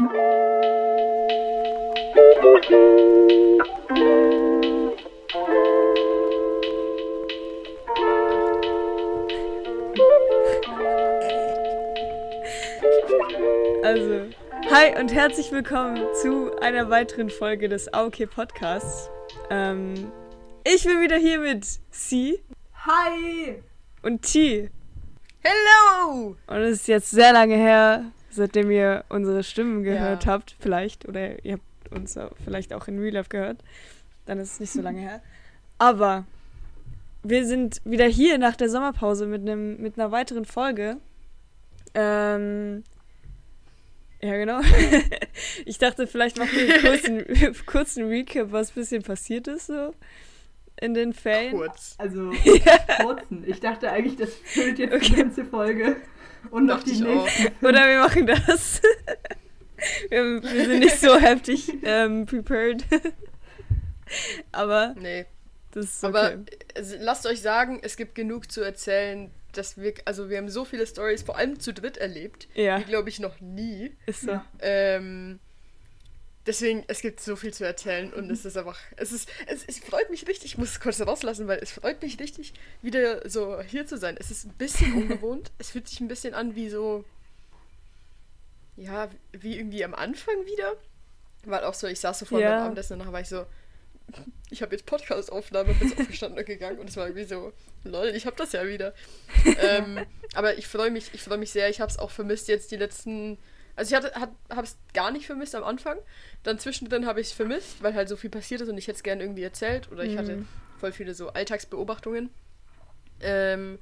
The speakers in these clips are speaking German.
Also, hi und herzlich willkommen zu einer weiteren Folge des AOK Podcasts. Ähm, ich bin wieder hier mit C Hi! und T. Hello! Und es ist jetzt sehr lange her, seitdem ihr unsere Stimmen gehört Ja. habt, vielleicht. Oder ihr habt uns auch vielleicht auch in Real Life gehört. Dann ist es nicht so lange her. Aber wir sind wieder hier nach der Sommerpause mit, einem, mit einer weiteren Folge. Ähm, ja, genau. ich dachte, vielleicht machen wir einen kurzen, kurzen Recap, was ein bisschen passiert ist so in den Ferien. Kurz. Also, kurzen. Ich dachte eigentlich, das füllt jetzt die Okay. ganze Folge. Und noch Dachte die nächsten. Oder wir machen das. wir, wir sind nicht so heftig ähm, prepared. Aber Nee. das ist okay. Aber lasst euch sagen, es gibt genug zu erzählen, dass wir, also wir haben so viele Stories, vor allem zu dritt erlebt, ja, wie glaube ich noch nie. ist so. Ähm, deswegen, es gibt so viel zu erzählen und es ist einfach, es ist, es, es freut mich richtig, ich muss es kurz rauslassen, weil es freut mich richtig, wieder so hier zu sein. Es ist ein bisschen ungewohnt, es fühlt sich ein bisschen an wie so, ja, wie irgendwie am Anfang wieder. Weil auch so, ich saß so vor Ja. meinem Abendessen und nachher war ich so, ich habe jetzt Podcast-Aufnahme, bin jetzt aufgestanden und gegangen und es war irgendwie so, lol, ich habe das ja wieder. ähm, aber ich freue mich, ich freue mich sehr. Ich habe es auch vermisst jetzt die letzten, also ich hatte, habe es gar nicht vermisst am Anfang. Dann zwischendrin habe ich es vermisst, weil halt so viel passiert ist und ich hätte es gerne irgendwie erzählt oder ich hatte Mhm. voll viele so Alltagsbeobachtungen. Ähm,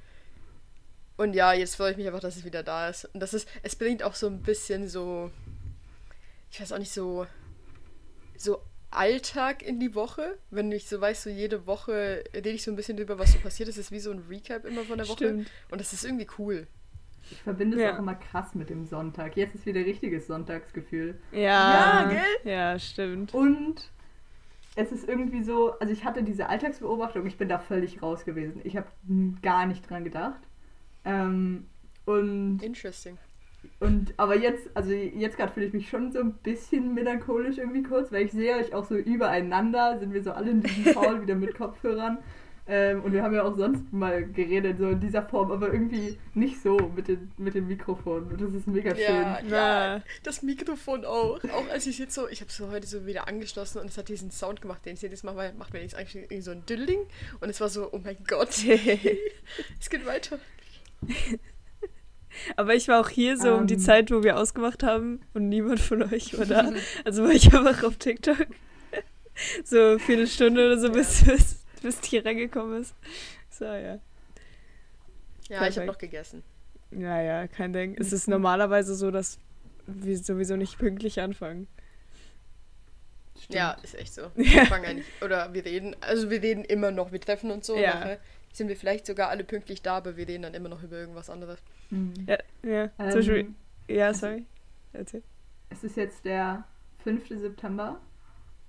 und ja, jetzt freue ich mich einfach, dass es wieder da ist. Und das ist, es bringt auch so ein bisschen so, ich weiß auch nicht, so, so Alltag in die Woche. Wenn ich so weiß, so jede Woche rede ich so ein bisschen drüber, was so passiert ist. Es ist wie so ein Recap immer von der Woche. Stimmt. Und das ist irgendwie cool. Ich verbinde es Ja. auch immer krass mit dem Sonntag. Jetzt ist wieder richtiges Sonntagsgefühl. Ja, Ja, gell? Ja, stimmt. Und es ist irgendwie so, also ich hatte diese Alltagsbeobachtung, ich bin da völlig raus gewesen. Ich habe gar nicht dran gedacht. Ähm, und, Interesting. und aber jetzt, also jetzt gerade fühle ich mich schon so ein bisschen melancholisch irgendwie kurz, weil ich sehe euch auch so übereinander, sind wir so alle in diesem Call wieder mit Kopfhörern. Ähm, und wir haben ja auch sonst mal geredet, so in dieser Form, aber irgendwie nicht so mit den, mit den Mikrofonen. Und das ist mega schön. Ja, Ja. ja, das Mikrofon auch. Auch als ich jetzt so, ich habe es so heute so wieder angeschlossen und es hat diesen Sound gemacht, den ich jedes Mal mal- macht, wenn ich eigentlich irgendwie so ein Dülling. Und es war so, oh mein Gott, es geht weiter. Aber ich war auch hier so um die Ähm. Zeit, wo wir ausgemacht haben und niemand von euch war da. Also war ich einfach auf TikTok. So viele Stunden oder so, bis, bis, bis die reingekommen ist. So, ja. Ja, ich Perfekt. habe noch gegessen. Ja, ja, kein Ding. Es ist normalerweise so, dass wir sowieso nicht pünktlich anfangen. Stimmt. Ja, ist echt so. Ja. Wir fangen ja nicht, oder wir reden, also wir reden immer noch, wir treffen uns so. Ja. Nachher sind wir vielleicht sogar alle pünktlich da, aber wir reden dann immer noch über irgendwas anderes. Mhm. Ja, ja. Zum Beispiel, Ähm, ja, sorry. Erzähl. Es ist jetzt der 5. September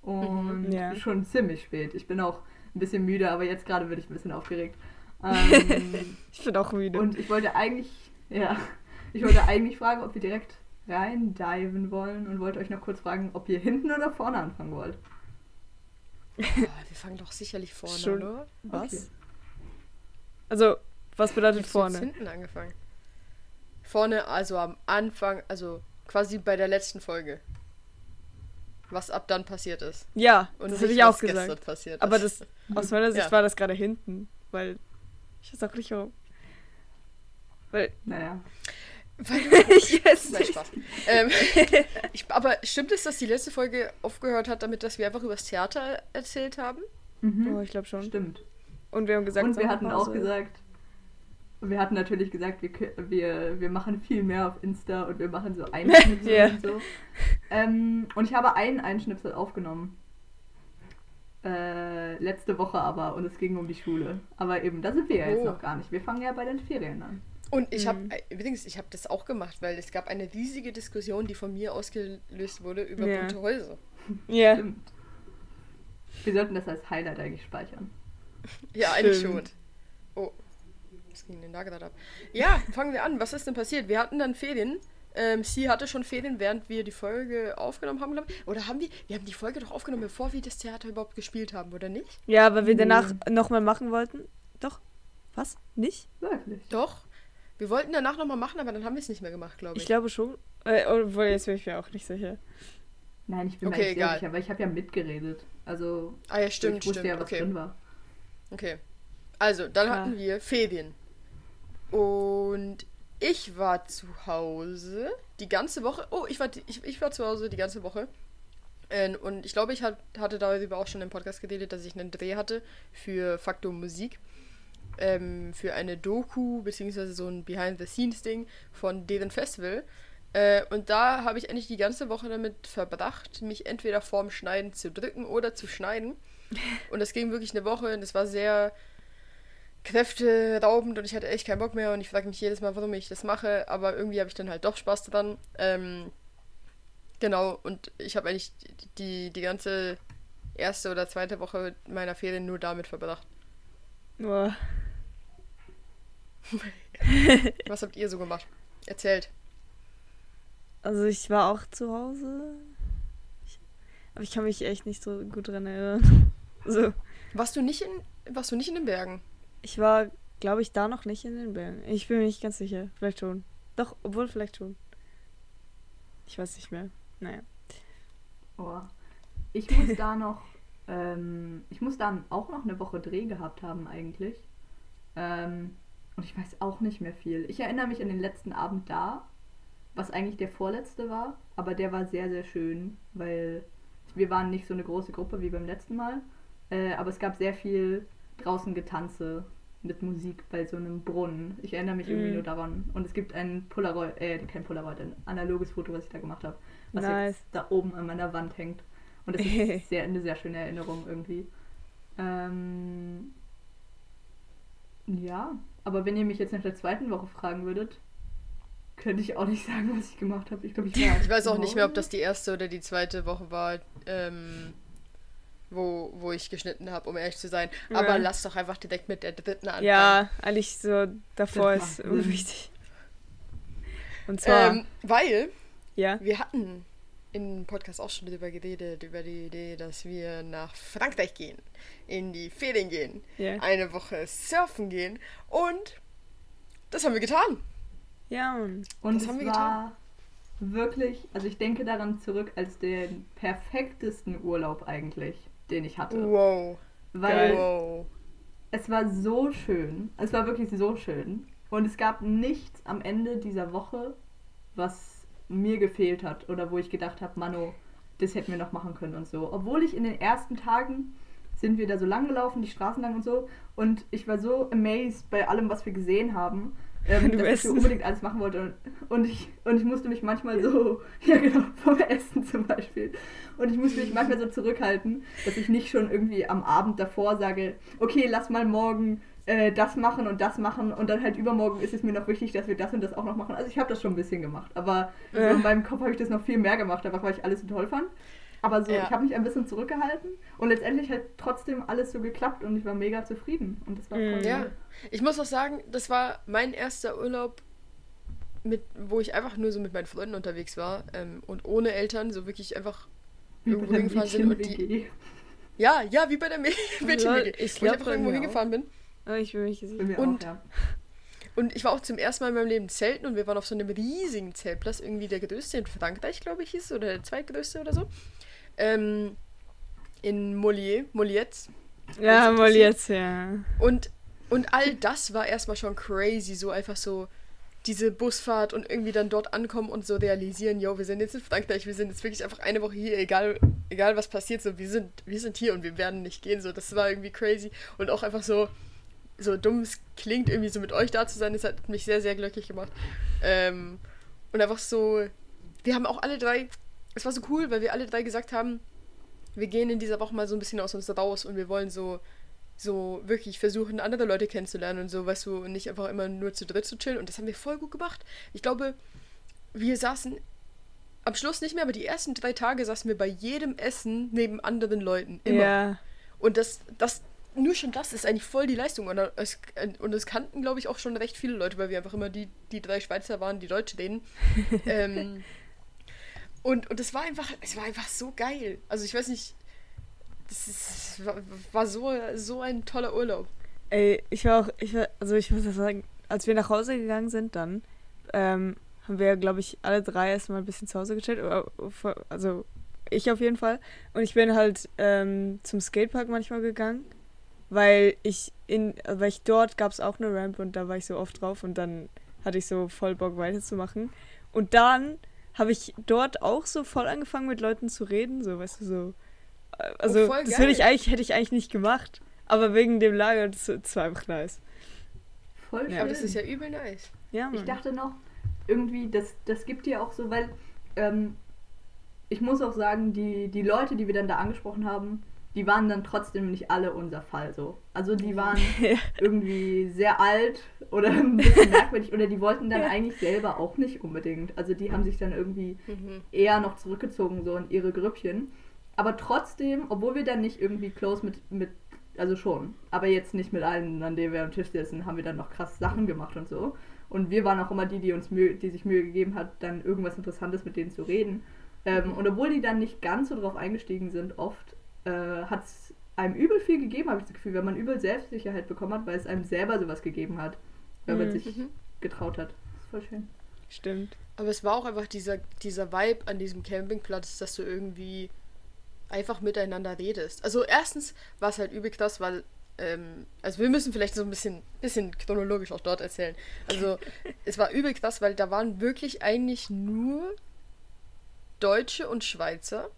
und Mhm. Ja. schon ziemlich spät. Ich bin auch ein bisschen müde, aber jetzt gerade bin ich ein bisschen aufgeregt. Ähm, Ich bin auch müde. und ich wollte eigentlich, ja, ich wollte eigentlich fragen, ob wir direkt rein diven wollen und wollte euch noch kurz fragen, ob ihr hinten oder vorne anfangen wollt. Oh, wir fangen doch sicherlich vorne, Schon. oder? was? okay. Also, was bedeutet jetzt vorne? hinten angefangen. Vorne, also am Anfang, also quasi bei der letzten Folge. Was ab dann passiert ist. Ja, Und das hätte ich auch was gestern gesagt. passiert Aber ist. das, aus meiner Sicht Ja. war das gerade hinten, weil ich weiß auch nicht warum. Weil Naja. Weil du ich weiß Nein. Spaß. Ähm, ich, aber stimmt es, dass die letzte Folge aufgehört hat, damit, dass wir einfach über das Theater erzählt haben? Mhm. Oh, ich glaube schon. Stimmt. Und wir haben gesagt, und wir hatten auch Sommerpause. Gesagt, wir hatten natürlich gesagt, wir, wir, wir machen viel mehr auf Insta und wir machen so Einschnipsel Ja. und so. Ähm, und ich habe einen Einschnipsel aufgenommen. Äh, letzte Woche aber und es ging um die Schule. Aber eben, da sind wir ja jetzt Oh. noch gar nicht. Wir fangen ja bei den Ferien an. Und ich habe, Mhm. übrigens, ich habe das auch gemacht, weil es gab eine riesige Diskussion, die von mir ausgelöst wurde über Ja. bunte Häuser. Ja, Stimmt. Wir sollten das als Highlight eigentlich speichern. Ja, eigentlich schon. Oh, was ging denn da gerade ab? Ja, fangen wir an. Was ist denn passiert? Wir hatten dann Ferien Ähm, sie hatte schon Ferien, während wir die Folge aufgenommen haben, glaube ich. Oder haben wir? Wir haben die Folge doch aufgenommen, bevor wir das Theater überhaupt gespielt haben, oder nicht? Ja, weil wir danach nochmal machen wollten. Doch. Was? Nicht? Wirklich. Doch. Wir wollten danach nochmal machen, aber dann haben wir es nicht mehr gemacht, glaube ich. Ich glaube schon. Äh, obwohl, jetzt bin ich mir auch nicht sicher. Nein, ich bin Okay, mir nicht egal. sehr sicher, weil ich habe ja mitgeredet. Also ah ja, stimmt, ich wusste stimmt. ja, was okay. drin war. Okay. Also, dann Ah. hatten wir Ferien. Und ich war zu Hause die ganze Woche. Oh, ich war, ich, ich war zu Hause die ganze Woche. Ähm, und ich glaube, ich hat, hatte darüber auch schon im Podcast geredet, dass ich einen Dreh hatte für Faktor Musik. Ähm, für eine Doku, beziehungsweise so ein Behind-the-Scenes-Ding von deren Festival. Äh, und da habe ich eigentlich die ganze Woche damit verbracht, mich entweder vorm Schneiden zu drücken oder zu schneiden. Und das ging wirklich eine Woche und es war sehr kräfteraubend und ich hatte echt keinen Bock mehr und ich frage mich jedes Mal, warum ich das mache, aber irgendwie habe ich dann halt doch Spaß dran. Ähm, genau, und ich habe eigentlich die, die ganze erste oder zweite Woche meiner Ferien nur damit verbracht. Boah. Was habt ihr so gemacht? Erzählt. Also ich war auch zu Hause. Ich, aber ich kann mich echt nicht so gut dran erinnern. So. Warst du nicht in, warst du nicht in den Bergen? Ich war, glaube ich, da noch nicht in den Bergen. Ich bin mir nicht ganz sicher. Vielleicht schon. Doch, obwohl vielleicht schon. Ich weiß nicht mehr. Naja. Oh. Ich muss da noch, ähm, ich muss dann auch noch eine Woche Dreh gehabt haben eigentlich. Ähm, und ich weiß auch nicht mehr viel. Ich erinnere mich an den letzten Abend da, was eigentlich der vorletzte war, aber der war sehr, sehr schön, weil wir waren nicht so eine große Gruppe wie beim letzten Mal. Äh, aber es gab sehr viel draußen Getanze mit Musik bei so einem Brunnen. Ich erinnere mich irgendwie Mm. nur daran. Und es gibt ein Polaroid, äh, kein Polaroid, ein analoges Foto, was ich da gemacht habe. Was Nice. jetzt da oben an meiner Wand hängt. Und das ist sehr, eine sehr schöne Erinnerung irgendwie. Ähm, ja, aber wenn ihr mich jetzt nach der zweiten Woche fragen würdet, könnte ich auch nicht sagen, was ich gemacht habe. Ich glaube, ich war. Ich weiß auch nicht mehr, ob das die erste oder die zweite Woche war, ähm, wo, wo ich geschnitten habe, um ehrlich zu sein. Aber Ja. lass doch einfach direkt mit der dritten anfangen. Ja, eigentlich so davor Das ist wichtig. Und zwar, Ähm, weil ja. wir hatten im Podcast auch schon darüber geredet, über die Idee, dass wir nach Frankreich gehen, in die Ferien gehen, Ja. eine Woche surfen gehen und das haben wir getan. Ja, Mann. Und Das haben wir war wirklich, also ich denke daran zurück als den perfektesten Urlaub eigentlich, den ich hatte. Wow. Weil Wow. es war so schön. Es war wirklich so schön. Und es gab nichts am Ende dieser Woche, was mir gefehlt hat oder wo ich gedacht habe, Mano, das hätten wir noch machen können und so. Obwohl ich in den ersten Tagen sind wir da so lang gelaufen, die Straßen lang und so. Und ich war so amazed bei allem, was wir gesehen haben, ähm, Du dass ich Essen. so unbedingt alles machen wollte. Und, ich, und ich musste mich manchmal so, ja genau, vom Essen zum Beispiel. Und ich musste mich manchmal so zurückhalten, dass ich nicht schon irgendwie am Abend davor sage, okay, lass mal morgen äh, das machen und das machen und dann halt übermorgen ist es mir noch wichtig, dass wir das und das auch noch machen. Also ich habe das schon ein bisschen gemacht, aber Ja. in meinem Kopf habe ich das noch viel mehr gemacht, einfach weil ich alles so toll fand. Aber so, Ja. ich habe mich ein bisschen zurückgehalten und letztendlich hat trotzdem alles so geklappt und ich war mega zufrieden und das war voll Mhm. Ja, cool. ich muss auch sagen, das war mein erster Urlaub, mit, wo ich einfach nur so mit meinen Freunden unterwegs war ähm, und ohne Eltern, so wirklich einfach irgendwo hingefahren sind und die. Ja, ja, wie bei der Mä- Mädchen-WG. ich Wo ich einfach irgendwo hingefahren bin. Aber ich bin sicher. mir Und- auch, ja. Und ich war auch zum ersten Mal in meinem Leben zelten und wir waren auf so einem riesigen Zeltplatz, irgendwie der größte in Frankreich, glaube ich, hieß, oder der zweitgrößte oder so. Ähm, in Mollier, Mollietz. Ja, jetzt, ja. Und, und all das war erstmal schon crazy, so einfach so diese Busfahrt und irgendwie dann dort ankommen und so realisieren, yo, wir sind jetzt in Frankreich, wir sind jetzt wirklich einfach eine Woche hier, egal, egal was passiert, so wir sind, wir sind hier und wir werden nicht gehen, so das war irgendwie crazy und auch einfach so, so dumm es klingt, irgendwie so mit euch da zu sein, das hat mich sehr, sehr glücklich gemacht. Ähm, und einfach so, wir haben auch alle drei, es war so cool, weil wir alle drei gesagt haben, wir gehen in dieser Woche mal so ein bisschen aus uns raus und wir wollen so so wirklich versuchen, andere Leute kennenzulernen und so, weißt du, und nicht einfach immer nur zu dritt zu chillen. Und das haben wir voll gut gemacht. Ich glaube, wir saßen am Schluss nicht mehr, aber die ersten drei Tage saßen wir bei jedem Essen neben anderen Leuten. Immer. Ja. Und das, das, nur schon das ist eigentlich voll die Leistung. Und es, und es kannten, glaube ich, auch schon recht viele Leute, weil wir einfach immer die, die drei Schweizer waren, die Deutsche denen. ähm, und, und es war einfach, es war einfach so geil. Also ich weiß nicht, das ist, war, war so, so ein toller Urlaub. Ey, ich war auch, ich war, also ich muss sagen, als wir nach Hause gegangen sind, dann ähm, haben wir, glaube ich, alle drei erstmal ein bisschen zu Hause gechillt. Also ich auf jeden Fall. Und ich bin halt ähm, zum Skatepark manchmal gegangen, weil ich in, weil ich dort gab es auch eine Ramp und da war ich so oft drauf und dann hatte ich so voll Bock weiterzumachen. Und dann habe ich dort auch so voll angefangen mit Leuten zu reden, so weißt du so. Äh, also oh, das hätte ich eigentlich hätte ich eigentlich nicht gemacht, aber wegen dem Lager das, das war einfach nice. Voll schön. Ja, aber das ist ja übel nice. Ja, Mann. Ich dachte noch irgendwie, das das gibt dir auch so, weil ähm, ich muss auch sagen, die, die Leute, die wir dann da angesprochen haben, die waren dann trotzdem nicht alle unser Fall so. Also die waren irgendwie sehr alt oder ein bisschen merkwürdig oder die wollten dann eigentlich selber auch nicht unbedingt. Also die haben sich dann irgendwie mhm. eher noch zurückgezogen so in ihre Grüppchen. Aber trotzdem, obwohl wir dann nicht irgendwie close mit, mit also schon, aber jetzt nicht mit allen, an denen wir am Tisch sitzen, haben wir dann noch krass Sachen gemacht und so. Und wir waren auch immer die, die uns Mühe, die sich Mühe gegeben hat, dann irgendwas Interessantes mit denen zu reden. Ähm, und obwohl die dann nicht ganz so drauf eingestiegen sind, oft äh, hat es einem übel viel gegeben, habe ich das Gefühl, wenn man übel Selbstsicherheit bekommen hat, weil es einem selber sowas gegeben hat, wenn mhm. man sich mhm. getraut hat. Das ist voll schön. Stimmt. Aber es war auch einfach dieser, dieser Vibe an diesem Campingplatz, dass du irgendwie einfach miteinander redest. Also erstens war es halt übel krass, weil ähm, also wir müssen vielleicht so ein bisschen, bisschen chronologisch auch dort erzählen. Also es war übel krass, weil da waren wirklich eigentlich nur Deutsche und Schweizer.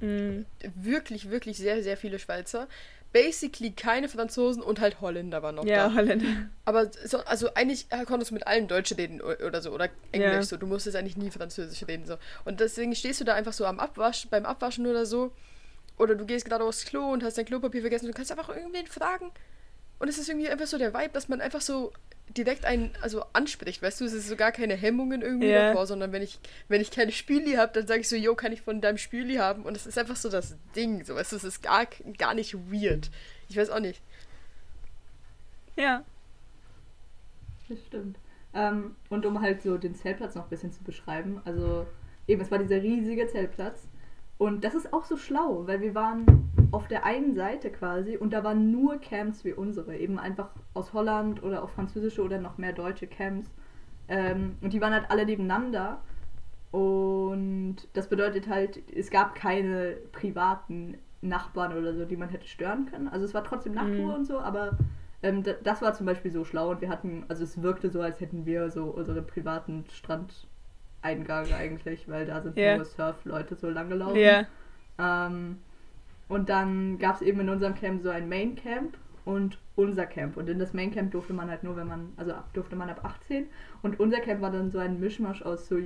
Mhm. Wirklich, wirklich sehr, sehr viele Schweizer. Basically keine Franzosen und halt Holländer waren noch ja, da. Holländer. Aber so, also eigentlich konntest du mit allen Deutschen reden oder so oder Englisch ja. so. Du musstest eigentlich nie Französisch reden so. Und deswegen stehst du da einfach so am Abwasch, beim Abwaschen oder so. Oder du gehst gerade aufs Klo und hast dein Klopapier vergessen. Du kannst einfach irgendwen fragen. Und es ist irgendwie einfach so der Vibe, dass man einfach so direkt einen also anspricht, weißt du, es ist so gar keine Hemmungen irgendwie yeah. davor, sondern wenn ich wenn ich keine Spüli habe, dann sage ich so, yo, kann ich von deinem Spüli haben und es ist einfach so das Ding, so weißt du, es ist gar gar nicht weird. Ich weiß auch nicht. Ja. Das stimmt. Ähm, und um halt so den Zeltplatz noch ein bisschen zu beschreiben, also eben, es war dieser riesige Zeltplatz und das ist auch so schlau, weil wir waren auf der einen Seite quasi und da waren nur Camps wie unsere, eben einfach aus Holland oder auch französische oder noch mehr deutsche Camps. Ähm, und die waren halt alle nebeneinander. Und das bedeutet halt, es gab keine privaten Nachbarn oder so, die man hätte stören können. Also es war trotzdem Nachtruhe mhm. und so, aber ähm, das war zum Beispiel so schlau und wir hatten, also es wirkte so, als hätten wir so unsere privaten Strandeingang eigentlich, weil da sind yeah. nur Surfleute so lang gelaufen. Yeah. Ähm, und dann gab es eben in unserem Camp so ein Main Camp und unser Camp. Und in das Main Camp durfte man halt nur, wenn man, also durfte man ab 18. Und unser Camp war dann so ein Mischmasch aus so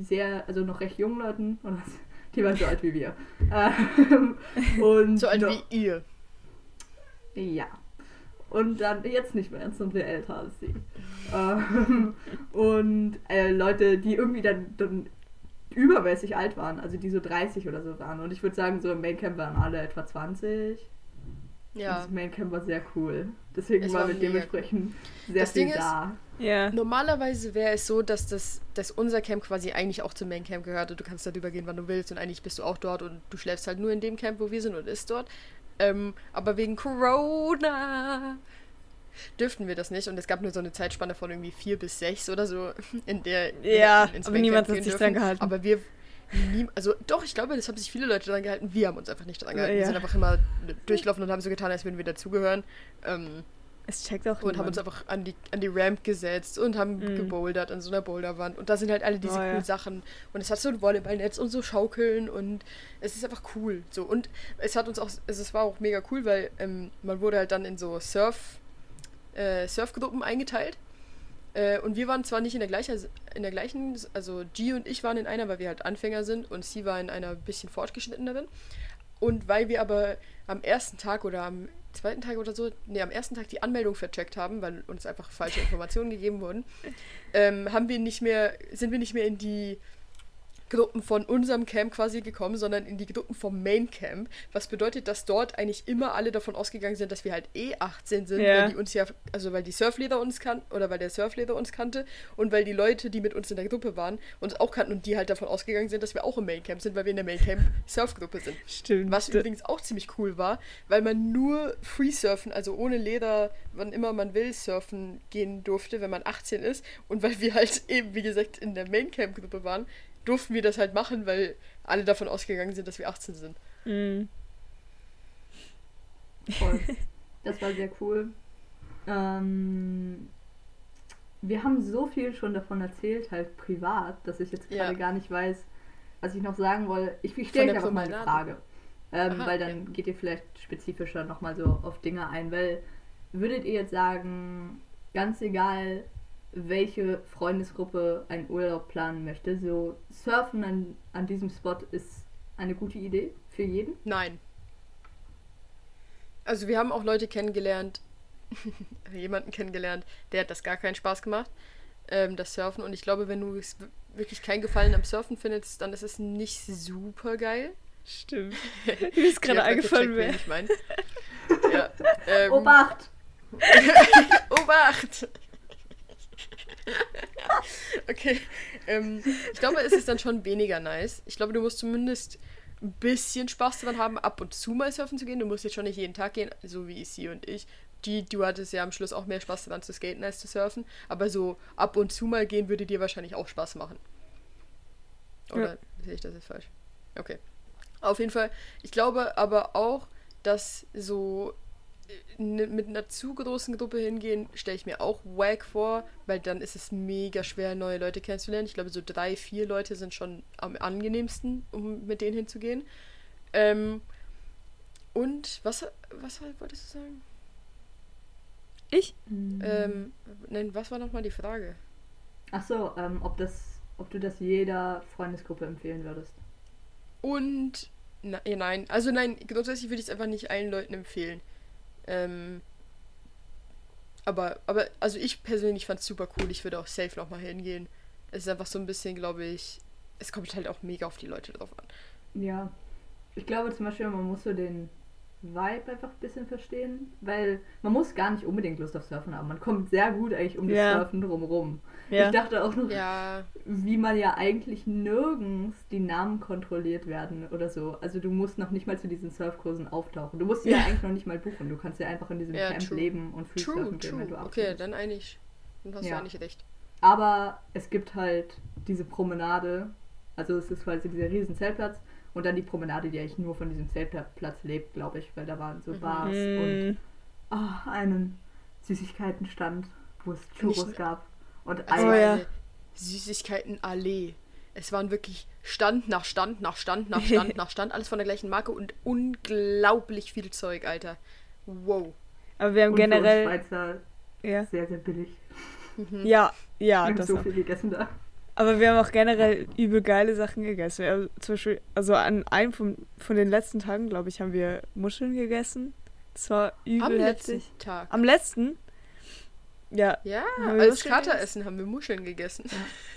sehr, also noch recht jungen Leuten. Und die waren so alt wie wir. Ähm, und so alt wie ihr. Ja. Und dann, jetzt nicht mehr, jetzt sind wir älter als sie. Ähm, und äh, Leute, die irgendwie dann, dann übermäßig alt waren, also die so 30 oder so waren. Und ich würde sagen, so im Maincamp waren alle etwa 20. Ja. Und das Maincamp war sehr cool. Deswegen es war wir dementsprechend cool. sehr das viel Ding da. Ist, ja. Normalerweise wäre es so, dass, das, dass unser Camp quasi eigentlich auch zum Maincamp gehört und du kannst darüber gehen, wann du willst und eigentlich bist du auch dort und du schläfst halt nur in dem Camp, wo wir sind und ist dort. Ähm, aber wegen Corona dürften wir das nicht. Und es gab nur so eine Zeitspanne von irgendwie vier bis sechs oder so, in der ja, in, aber niemand hat sich dran gehalten. Aber wir, nie, also doch, ich glaube, das haben sich viele Leute dran gehalten. Wir haben uns einfach nicht dran gehalten. Ja. Wir sind einfach immer durchlaufen und haben so getan, als würden wir dazugehören. Ähm, es checkt auch Und niemand. haben uns einfach an die, an die Ramp gesetzt und haben mm. gebouldert an so einer Boulderwand. Und da sind halt alle diese oh, coolen ja. Sachen. Und es hat so ein Volleyballnetz und so Schaukeln und es ist einfach cool. So. Und es hat uns auch, es war auch mega cool, weil ähm, man wurde halt dann in so Surf- äh, Surfgruppen eingeteilt. Äh, und wir waren zwar nicht in der, gleichen, in der gleichen, also G und ich waren in einer, weil wir halt Anfänger sind und sie war in einer bisschen fortgeschritteneren. Und weil wir aber am ersten Tag oder am zweiten Tag oder so, nee, am ersten Tag die Anmeldung vercheckt haben, weil uns einfach falsche Informationen gegeben wurden, ähm, haben wir nicht mehr, sind wir nicht mehr in die Gruppen von unserem Camp quasi gekommen, sondern in die Gruppen vom Main Camp. Was bedeutet, dass dort eigentlich immer alle davon ausgegangen sind, dass wir halt eh 18 sind, Ja. weil die uns ja, also weil die Surfleder uns kannten, oder weil der Surfleder uns kannte und weil die Leute, die mit uns in der Gruppe waren, uns auch kannten und die halt davon ausgegangen sind, dass wir auch im Main Camp sind, weil wir in der Main Camp Surfgruppe sind. Stimmt. Was übrigens auch ziemlich cool war, weil man nur Free Surfen, also ohne Leder, wann immer man will, surfen gehen durfte, wenn man 18 ist. Und weil wir halt eben, wie gesagt, in der Main Camp Gruppe waren, durften wir das halt machen, weil alle davon ausgegangen sind, dass wir 18 sind. Mhm. Voll. Das war sehr cool. Ähm, wir haben so viel schon davon erzählt, halt privat, dass ich jetzt Ja. gerade gar nicht weiß, was ich noch sagen wollte. Ich, ich stelle einfach mal eine. Frage. Ähm, Aha, weil dann geht ihr vielleicht spezifischer nochmal so auf Dinge ein. Weil würdet ihr jetzt sagen, ganz egal, welche Freundesgruppe einen Urlaub planen möchte, so Surfen an, an diesem Spot ist eine gute Idee für jeden? Nein. Also wir haben auch Leute kennengelernt, jemanden kennengelernt, der hat das gar keinen Spaß gemacht, ähm, das Surfen. Und ich glaube, wenn du es wirklich keinen Gefallen am Surfen findest, dann ist es nicht super geil. Stimmt. Mir ist gerade eingefallen, wer. Ich meine. Ja, ähm, Obacht! Obacht! okay. Ähm, ich glaube, es ist dann schon weniger nice. Ich glaube, du musst zumindest ein bisschen Spaß daran haben, ab und zu mal surfen zu gehen. Du musst jetzt schon nicht jeden Tag gehen, so wie sie und ich. Die, du hattest ja am Schluss auch mehr Spaß daran zu skaten als zu surfen. Aber so ab und zu mal gehen würde dir wahrscheinlich auch Spaß machen. Oder sehe ich das jetzt falsch? Okay. Auf jeden Fall. Ich glaube aber auch, dass so mit einer zu großen Gruppe hingehen, stelle ich mir auch wack vor, weil dann ist es mega schwer, neue Leute kennenzulernen. Ich glaube, so drei, vier Leute sind schon am angenehmsten, um mit denen hinzugehen. Ähm, und was, was wolltest du sagen? Ich? Ähm, nein, was war nochmal die Frage? Ach so, ähm, ob das, ob du das jeder Freundesgruppe empfehlen würdest. Und na, ja, nein, also nein, grundsätzlich würde ich es einfach nicht allen Leuten empfehlen. Ähm, aber, aber, also ich persönlich fand es super cool. Ich würde auch safe nochmal hingehen. Es ist einfach so ein bisschen, glaube ich, es kommt halt auch mega auf die Leute drauf an. Ja. Ich glaube zum Beispiel, man muss so den Vibe einfach ein bisschen verstehen, weil man muss gar nicht unbedingt Lust auf Surfen haben. Man kommt sehr gut eigentlich um das Ja. Surfen drumherum. Ja. Ich dachte auch noch, Ja, wie man ja eigentlich nirgends die Namen kontrolliert werden oder so. Also du musst noch nicht mal zu diesen Surfkursen auftauchen. Du musst sie ja, Ja. eigentlich noch nicht mal buchen. Du kannst ja einfach in diesem Ja, Camp true. leben und true, surfen gehen, wenn du Okay, abschließt. dann eigentlich, dann hast Ja. du eigentlich recht. Aber es gibt halt diese Promenade, also es ist quasi dieser riesen Zeltplatz und dann die Promenade, die eigentlich nur von diesem Zeltplatz lebt, glaube ich, weil da waren so Mhm. Bars und Mm, ah, einen Süßigkeitenstand, wo es Churros Nicht- gab und Also Oh Eis. ja. eine Süßigkeitenallee. Es waren wirklich Stand nach Stand nach Stand nach Stand nach Stand, alles von der gleichen Marke und unglaublich viel Zeug, Alter. Wow. aber wir haben Und für uns generell. Schweizer Ja. sehr, sehr billig. Mhm. Ja, ja, Wir haben das so viel gegessen da. Aber wir haben auch generell übel geile Sachen gegessen. Also, zum Beispiel, also an einem von, von den letzten Tagen, glaube ich, haben wir Muscheln gegessen. Das war übel Am letzten heftig. Tag. Am letzten? Ja. Ja, Haben wir als Muscheln Kateressen haben wir Muscheln gegessen.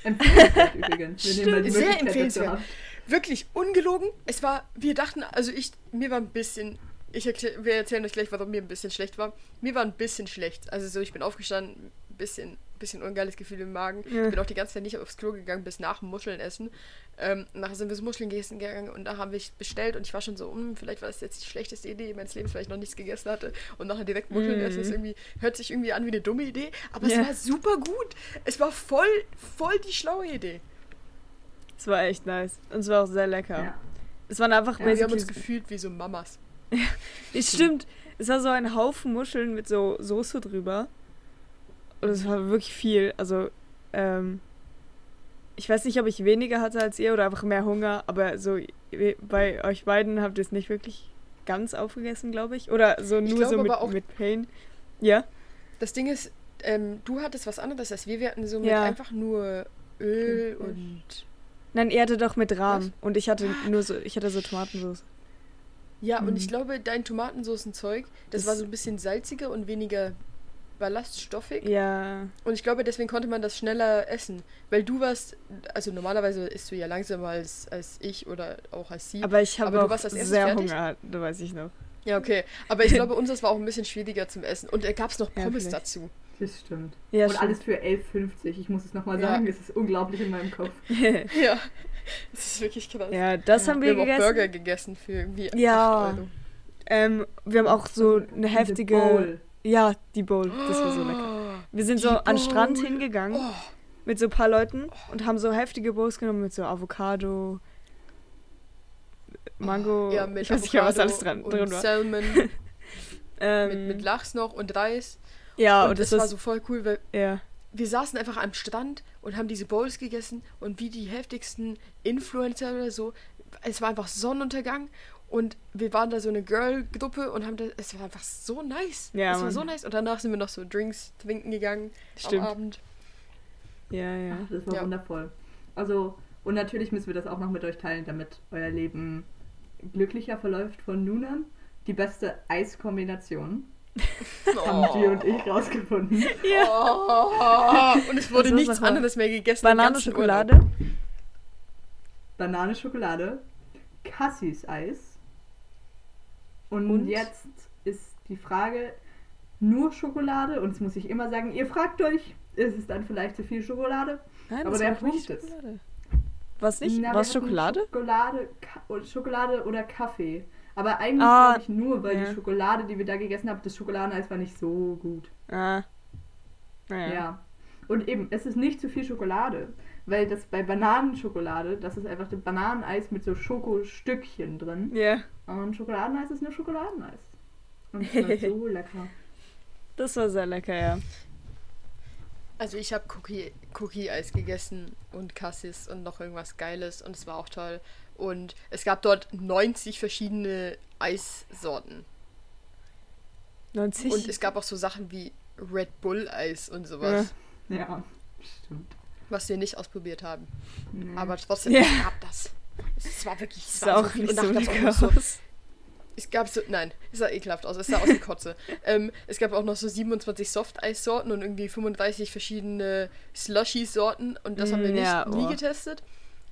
Empfehlenswert übrigens. Wir die Sehr empfehlenswert. Wirklich ungelogen. Es war, wir dachten, also ich, mir war ein bisschen, ich erklär, wir erzählen euch gleich, warum mir ein bisschen schlecht war. Mir war ein bisschen schlecht. Also so, ich bin aufgestanden, ein bisschen, bisschen ungeiles Gefühl im Magen. Ja. Ich bin auch die ganze Zeit nicht aufs Klo gegangen, bis nach dem Muscheln essen. Ähm, nachher sind wir so Muscheln gegessen gegangen und da haben wir bestellt und ich war schon so, hm, vielleicht war das jetzt die schlechteste Idee meines Lebens, weil ich noch nichts gegessen hatte. Und nachher direkt Muscheln Mhm. essen ist irgendwie, hört sich irgendwie an wie eine dumme Idee, aber Ja. es war super gut. Es war voll, voll die schlaue Idee. Es war echt nice. Und es war auch sehr lecker. Ja. Es waren einfach Ja, Wir haben uns gefühlt wie so Mamas. Es stimmt. Es war so ein Haufen Muscheln mit so Soße drüber. Und es war wirklich viel. Also, ähm, ich weiß nicht, ob ich weniger hatte als ihr oder einfach mehr Hunger, aber so bei euch beiden habt ihr es nicht wirklich ganz aufgegessen, glaube ich. Oder so nur glaube so mit, mit Pain. Ja. Das Ding ist, ähm, du hattest was anderes als wir. Wir hatten so mit Ja. einfach nur Öl Thunfisch. und. Nein, ihr hatte doch mit Rahm. Und ich hatte nur so, ich hatte so Tomatensauce. Ja, und Mhm. ich glaube, dein Tomatensoßenzeug, das, Das- war so ein bisschen salziger und weniger ballaststoffig. Ja. Und ich glaube, deswegen konnte man das schneller essen. Weil du warst, also normalerweise isst du ja langsamer als, als ich oder auch als sie. Aber ich habe auch sehr fertig? Hunger, da weiß ich noch. Ja, okay. Aber ich glaube, unseres war auch ein bisschen schwieriger zum Essen. Und da gab es noch Ja, Pommes vielleicht. dazu. Das stimmt. Ja, und stimmt. alles für 11,50. Ich muss es nochmal Ja. sagen, es ist unglaublich in meinem Kopf. Ja. Das ist wirklich krass. ja, das Ja. haben Wir wir, haben auch gegessen. Burger gegessen für irgendwie Ja. 8 Euro. Ähm, wir haben auch so eine heftige. Bowl. Ja, die Bowl. Das war so lecker. Wir sind Die so an den Strand Bowl. hingegangen Oh, mit so ein paar Leuten und haben so heftige Bowls genommen mit so Avocado, Mango. ja, mit ich weiß nicht was alles dran, drin war. Salmon, Ähm, mit, mit Lachs noch und Reis. ja, und, und, das das war so voll cool, weil ja. wir saßen einfach am Strand und haben diese Bowls gegessen und wie die heftigsten Influencer oder so, es war einfach Sonnenuntergang und wir waren da so eine Girl-Gruppe und haben da, es war einfach so nice. Ja, es war so nice und danach sind wir noch so Drinks trinken gegangen Stimmt. am Abend. Ja, ja. Ach, das war Ja. wundervoll. Also, und natürlich müssen wir das auch noch mit euch teilen, damit euer Leben glücklicher verläuft von nun an. Die beste Eiskombination haben Oh. G und ich rausgefunden. Oh, und es wurde Das nichts anderes mehr gegessen. Banane, Schokolade. Banane, Schokolade, Cassis Eis. Und, Und? jetzt ist die Frage, nur Schokolade? Und das muss ich immer sagen, ihr fragt euch, ist es dann vielleicht zu viel Schokolade? Nein, Aber der Punkt ist- Schokolade. Was nicht? Na, Was Schokolade? Schokolade, Schokolade oder Kaffee. Aber eigentlich Ah, ich nur, weil ja. die Schokolade, die wir da gegessen haben, das Schokoladeneis war nicht so gut. Ah. Naja. Ja. Und eben, es ist nicht zu viel Schokolade. Weil das bei Bananenschokolade, das ist einfach das Bananeneis mit so Schokostückchen drin. Ja, Und Schokoladeneis ist nur Schokoladeneis. Und es war so lecker. das war sehr lecker, ja. Also ich habe Cookie, Cookie-Eis gegessen und Cassis und noch irgendwas Geiles und es war auch toll. Und es gab dort 90 verschiedene Eissorten. 90. Und es gab auch so Sachen wie Red Bull-Eis und sowas, Ja, stimmt. was wir nicht ausprobiert haben. Nee. Aber trotzdem, Ja. es gab das. Es war wirklich es sah war auch nicht Und so lecker noch so, aus. Es gab so, nein, es sah ekelhaft aus, es sah aus wie Kotze. ähm, es gab auch noch so 27 Softeissorten und irgendwie 35 verschiedene Slushy-Sorten und das haben wir Mm, nicht ja, nie oh. getestet,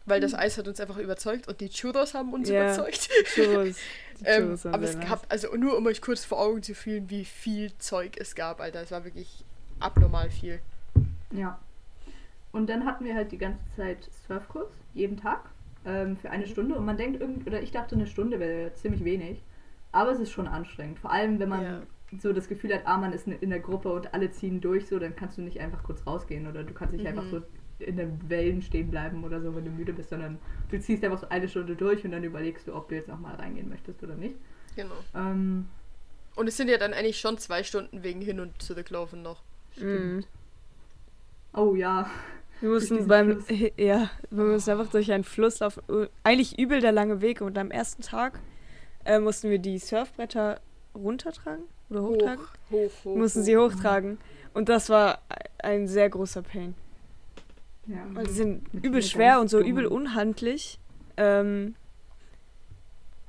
weil das Eis hat uns einfach überzeugt und die Churros haben uns Ja. überzeugt. Churros. Ähm, aber es gab, also nur um euch kurz vor Augen zu fühlen, wie viel Zeug es gab, Alter. Es war wirklich abnormal viel. Ja. Und dann hatten wir halt die ganze Zeit Surfkurs, jeden Tag, ähm, für eine Stunde. Und man denkt irgendwie, oder ich dachte, eine Stunde wäre ziemlich wenig. Aber es ist schon anstrengend. Vor allem, wenn man Ja. so das Gefühl hat, ah, man ist in der Gruppe und alle ziehen durch, so, dann kannst du nicht einfach kurz rausgehen oder du kannst nicht Mhm. einfach so in den Wellen stehen bleiben oder so, wenn du müde bist, sondern du ziehst einfach so eine Stunde durch und dann überlegst du, ob du jetzt nochmal reingehen möchtest oder nicht. Genau. Ähm, Und es sind ja dann eigentlich schon zwei Stunden wegen hin und zurücklaufen noch. Mhm. oh ja. Wir mussten beim. Fluss. Ja, wir mussten einfach durch einen Fluss laufen. Eigentlich übel der lange Weg. Und am ersten Tag äh, mussten wir die Surfbretter runtertragen oder hochtragen. Hoch, hoch, hoch. mussten sie hochtragen. Und das war ein sehr großer Pain. ja. Weil die sind Mit übel schwer und so übel unhandlich. Ähm,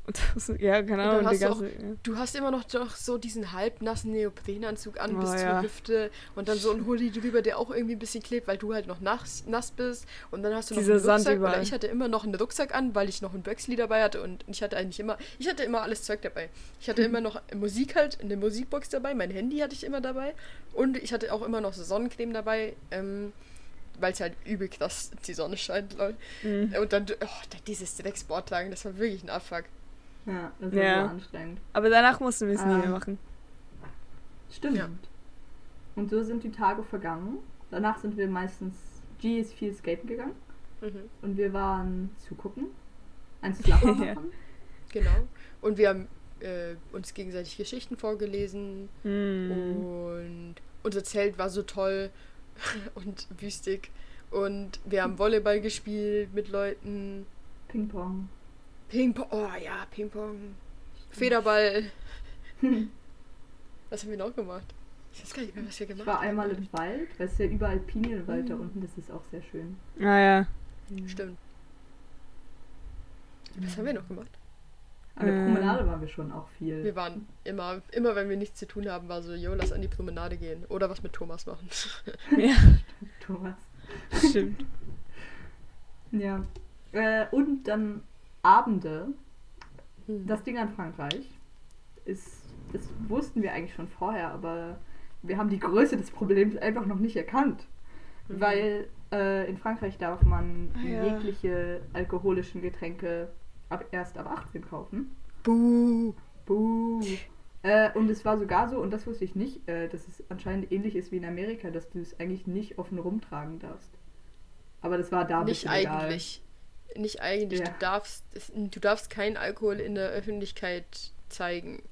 das, ja, keine Und die hast du auch- ganze. ja. Du hast immer noch doch so diesen halbnassen Neoprenanzug an Oh, bis ja. zur Hüfte und dann so ein Hoodie drüber, der auch irgendwie ein bisschen klebt, weil du halt noch nass, nass bist. Und dann hast du noch Dieser einen Rucksack. Oder ich hatte immer noch einen Rucksack an, weil ich noch ein Böxli dabei hatte und ich hatte eigentlich immer, ich hatte immer alles Zeug dabei. Ich hatte immer noch Musik halt, eine Musikbox dabei, mein Handy hatte ich immer dabei und ich hatte auch immer noch so Sonnencreme dabei, ähm, weil es halt übel krass die Sonne scheint, lol. Mhm. Und dann, oh, dieses Drecksportlagen, das war wirklich ein Abfuck. Ja, das war Ja. so anstrengend. Aber danach mussten wir es nie Ah. mehr machen. Stimmt. Ja. Und so sind die Tage vergangen. Danach sind wir meistens, G ist viel skaten gegangen Mhm. und wir waren zugucken, ein Slapper Ja. machen. Genau. Und wir haben äh, uns gegenseitig Geschichten vorgelesen Mhm. und unser Zelt war so toll und wüstig. Und wir haben Volleyball gespielt mit Leuten. Ping-Pong. Ping-Pong. Oh ja, Ping-Pong. Federball. Was haben wir noch gemacht? Ich weiß gar nicht mehr, was wir Ich gemacht war haben. einmal im Wald, weil es ist ja überall Pinienwald da Mhm. unten, das ist auch sehr schön. Ah ja. Stimmt. Was haben wir noch gemacht? An der Ähm. Promenade waren wir schon auch viel. Wir waren immer, immer wenn wir nichts zu tun haben, war so, yo, lass an die Promenade gehen. Oder was mit Thomas machen. Ja, Thomas. stimmt. Ja. Äh, und dann Abende. Hm. Das Ding an Frankreich ist, das wussten wir eigentlich schon vorher, aber wir haben die Größe des Problems einfach noch nicht erkannt. Mhm. Weil äh, in Frankreich darf man Ah, ja. jegliche alkoholischen Getränke ab, erst ab 18 kaufen. Buh. Buh. Äh, und es war sogar so, und das wusste ich nicht, äh, dass es anscheinend ähnlich ist wie in Amerika, dass du es eigentlich nicht offen rumtragen darfst. Aber das war da Nicht eigentlich. Nicht eigentlich. Ja. Du, darfst, du darfst keinen Alkohol in der Öffentlichkeit zeigen.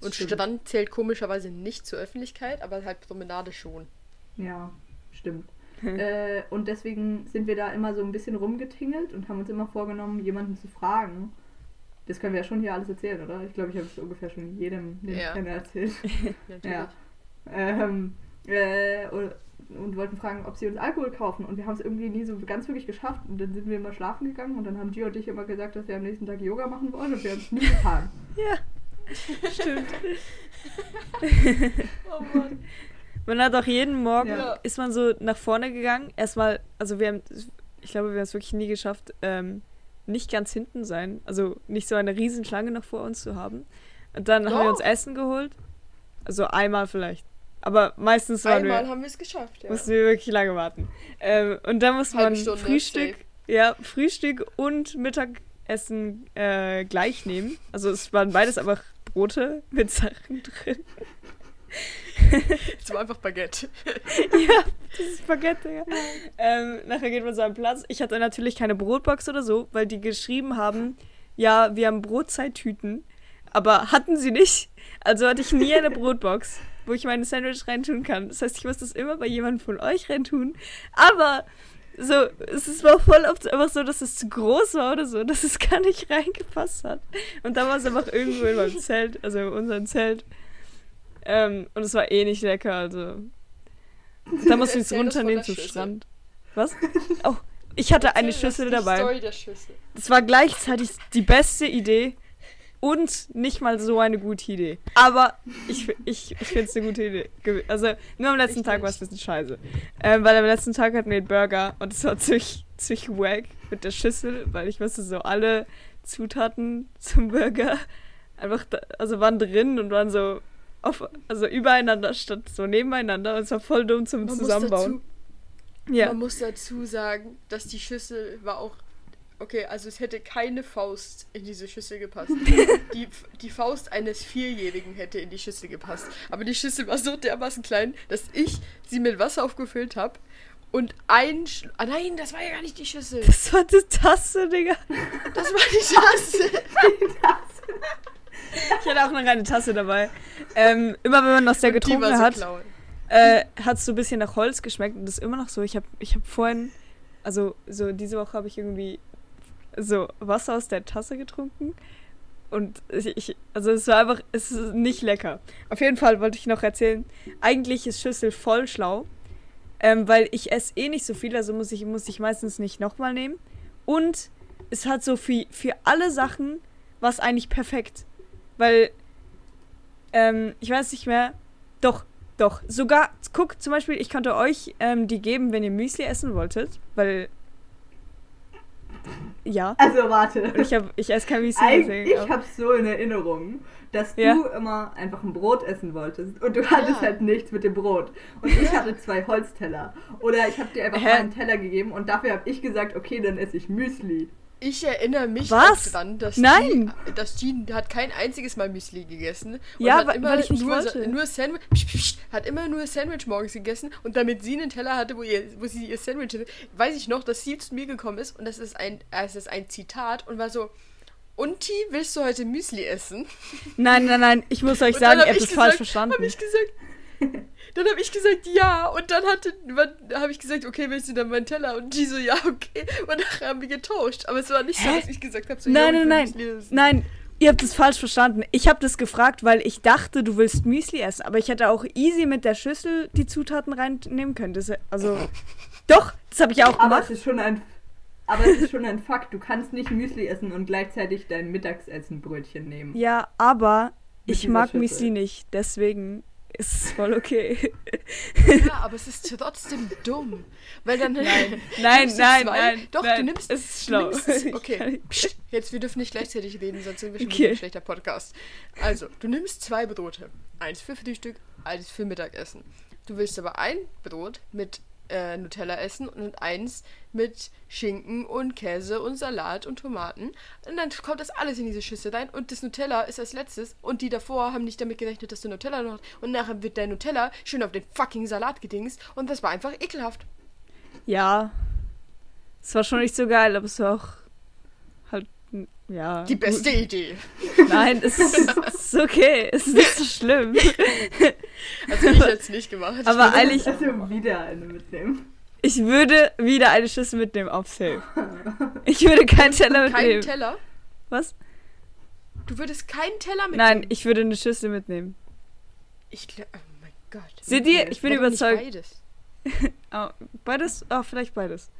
Und Stimmt. Strand zählt komischerweise nicht zur Öffentlichkeit, aber halt Promenade schon. Ja, stimmt. äh, und deswegen sind wir da immer so ein bisschen rumgetingelt und haben uns immer vorgenommen, jemanden zu fragen. Das können wir ja schon hier alles erzählen, oder? Ich glaube, ich habe es ungefähr schon jedem, den Ja. ich kenne, erzählt. Natürlich. Ja. ähm, äh, und, und wollten fragen, ob sie uns Alkohol kaufen. Und wir haben es irgendwie nie so ganz wirklich geschafft. Und dann sind wir immer schlafen gegangen und dann haben Gio und ich immer gesagt, dass wir am nächsten Tag Yoga machen wollen und wir haben es nie getan. Ja, stimmt. Oh Mann. Man hat auch jeden Morgen, Ja. ist man so nach vorne gegangen. Erstmal, also wir haben, ich glaube, wir haben es wirklich nie geschafft, ähm, nicht ganz hinten sein. Also nicht so eine Riesenschlange noch vor uns zu haben. Und dann haben wir uns Doch. Essen geholt. Also einmal vielleicht. Aber meistens waren Einmal wir, haben wir es geschafft, ja. mussten wir wirklich lange warten. Ähm, und dann musste Halbe man Stunde, Frühstück, safe. ja, Frühstück und Mittagessen äh, gleich nehmen. Also es waren beides einfach Brote mit Sachen drin. Es war einfach Baguette. ja, dieses Spaghetti. Ja. Ähm, nachher geht man so am Platz. Ich hatte natürlich keine Brotbox oder so, weil die geschrieben haben, ja, wir haben Brotzeittüten. Aber hatten sie nicht. Also hatte ich nie eine Brotbox, wo ich meine Sandwich reintun kann. Das heißt, ich muss das immer bei jemandem von euch reintun. Aber so, es ist- war voll oft einfach so, dass es zu groß war oder so, dass es gar nicht reingepasst hat. Und dann war es einfach irgendwo in meinem Zelt, also in unserem Zelt. Ähm, und es war eh nicht lecker, also. Da musst du es runternehmen zum Schüssel. Strand. Was? Oh, ich hatte eine Erzähl das, Schüssel dabei. Story der Schüssel. Das war gleichzeitig die beste Idee und nicht mal so eine gute Idee. Aber ich, ich, ich finde es eine gute Idee. Also nur am letzten Ich Tag war es ein bisschen scheiße. Ähm, weil am letzten Tag hatten wir einen Burger und es war ziemlich, ziemlich wack mit der Schüssel, weil ich wusste so alle Zutaten zum Burger einfach, da, also waren drin und waren so auf, also übereinander statt so nebeneinander und es war voll dumm zum Man muss, Zusammenbauen. dazu, ja. man muss dazu sagen, dass die Schüssel war auch. Okay, also es hätte keine Faust in diese Schüssel gepasst. die, die Faust eines Vierjährigen hätte in die Schüssel gepasst. Aber die Schüssel war so dermaßen klein, dass ich sie mit Wasser aufgefüllt habe und ein. Sch ah nein, das war ja gar nicht die Schüssel. Das war die Tasse, Digga. Das war die Tasse. Ich hatte auch noch eine Tasse dabei. Ähm, immer wenn man aus der getrunken so hat, äh, hat es so ein bisschen nach Holz geschmeckt und das ist immer noch so. Ich habe ich hab vorhin, also so diese Woche habe ich irgendwie so Wasser aus der Tasse getrunken und ich, also es war einfach, es ist nicht lecker. Auf jeden Fall wollte ich noch erzählen, eigentlich ist Schüssel voll schlau, ähm, weil ich esse eh nicht so viel, also muss ich, muss ich meistens nicht nochmal nehmen und es hat so für, für alle Sachen was eigentlich perfekt, weil ähm, ich weiß nicht mehr, doch, doch. Sogar, guck, zum Beispiel, ich könnte euch ähm, die geben, wenn ihr Müsli essen wolltet, weil. Ja. Also warte. Und ich, hab, ich esse kein Müsli. Eig deswegen ich habe so in Erinnerung, dass Ja. du immer einfach ein Brot essen wolltest und du hattest Ja. halt nichts mit dem Brot. Und ich hatte zwei Holzteller. Oder ich habe dir einfach Hä? mal einen Teller gegeben und dafür habe ich gesagt, okay, dann esse ich Müsli. Ich erinnere mich Was? dran, dass Nein. Die, dass die hat kein einziges Mal Müsli gegessen. Und Ja, hat immer weil ich nicht nur, wollte. nur Sandwich, psch, psch, psch, hat immer nur Sandwich morgens gegessen und damit sie einen Teller hatte, wo, ihr, wo sie ihr Sandwich hatte, weiß ich noch, dass sie zu mir gekommen ist und das ist ein, es ist ein Zitat und war so, Unti, willst du heute Müsli essen? Nein, nein, nein, ich muss euch sagen, ihr hab habt es falsch verstanden. Habe ich gesagt. Dann habe ich gesagt, ja. Und dann hatte, habe ich gesagt, okay, willst du dann meinen Teller? Und die so, ja, okay. Und nachher haben wir getauscht. Aber es war nicht so, Hä? dass ich gesagt habe, so, Nein, ja, ich nein, will nein. Müsli essen. Nein, ihr habt es falsch verstanden. Ich habe das gefragt, weil ich dachte, du willst Müsli essen. Aber ich hätte auch easy mit der Schüssel die Zutaten reinnehmen können. Das, also, doch, das habe ich auch Aber gemacht. es ist schon ein. aber es ist schon ein Fakt. Du kannst nicht Müsli essen und gleichzeitig dein Mittagsessenbrötchen nehmen. Ja, aber Mit ich mag Schüssel. Müsli nicht, deswegen ist voll okay. Ja, aber es ist trotzdem dumm. Weil dann. Nein, nein, nein, zwei- nein. Doch, nein, du nimmst. Es ist schlau. es- Okay, Psst, jetzt, wir dürfen nicht gleichzeitig reden, sonst sind wir schon Okay. wieder ein schlechter Podcast. Also, du nimmst zwei Brote. Eins für Frühstück, eins für Mittagessen. Du willst aber ein Brot mit äh, Nutella essen und eins mit Schinken und Käse und Salat und Tomaten. Und dann kommt das alles in diese Schüssel rein und das Nutella ist als letztes und die davor haben nicht damit gerechnet, dass du Nutella noch hast. Und nachher wird dein Nutella schön auf den fucking Salat gedingst und das war einfach ekelhaft. Ja. Es war schon nicht so geil, aber es war auch halt, ja. Die beste Idee. Nein, es ist, ist okay. Es ist nicht so schlimm. Also ich jetzt nicht gemacht. Aber eigentlich, Also wieder eine mitnehmen. ich würde wieder eine Schüssel mitnehmen auf Safe. Ich würde keinen Teller Keinen mitnehmen. Teller? Was? Du würdest keinen Teller mitnehmen? Nein, ich würde eine Schüssel mitnehmen. Ich glaube, oh mein Gott. Seht ihr, ich bin Warum überzeugt. Beides? Oh, beides? Oh, vielleicht beides.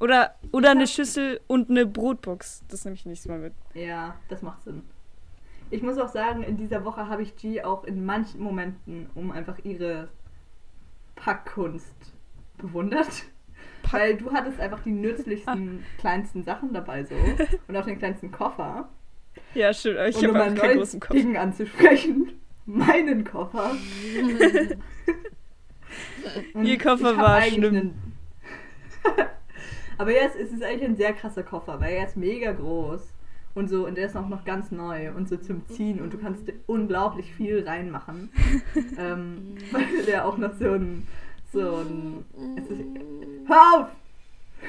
Oder, oder eine Schüssel und eine Brotbox. Das nehme ich nächstes Mal mit. Ja, das macht Sinn. Ich muss auch sagen, in dieser Woche habe ich G auch in manchen Momenten um einfach ihre Packkunst bewundert. Weil du hattest einfach die nützlichsten, kleinsten Sachen dabei so. Und auch den kleinsten Koffer. Ja, stimmt. Aber ich um habe ein einfach keinen neues großen Kopf. Ding anzusprechen. Meinen Koffer. Ihr Koffer war schlimm. einen- Aber jetzt ist es eigentlich ein sehr krasser Koffer, weil er ist mega groß. Und so, und der ist auch noch ganz neu und so zum Ziehen und du kannst unglaublich viel reinmachen. ähm, weil der auch noch so ein, so ein, es ist, hör auf!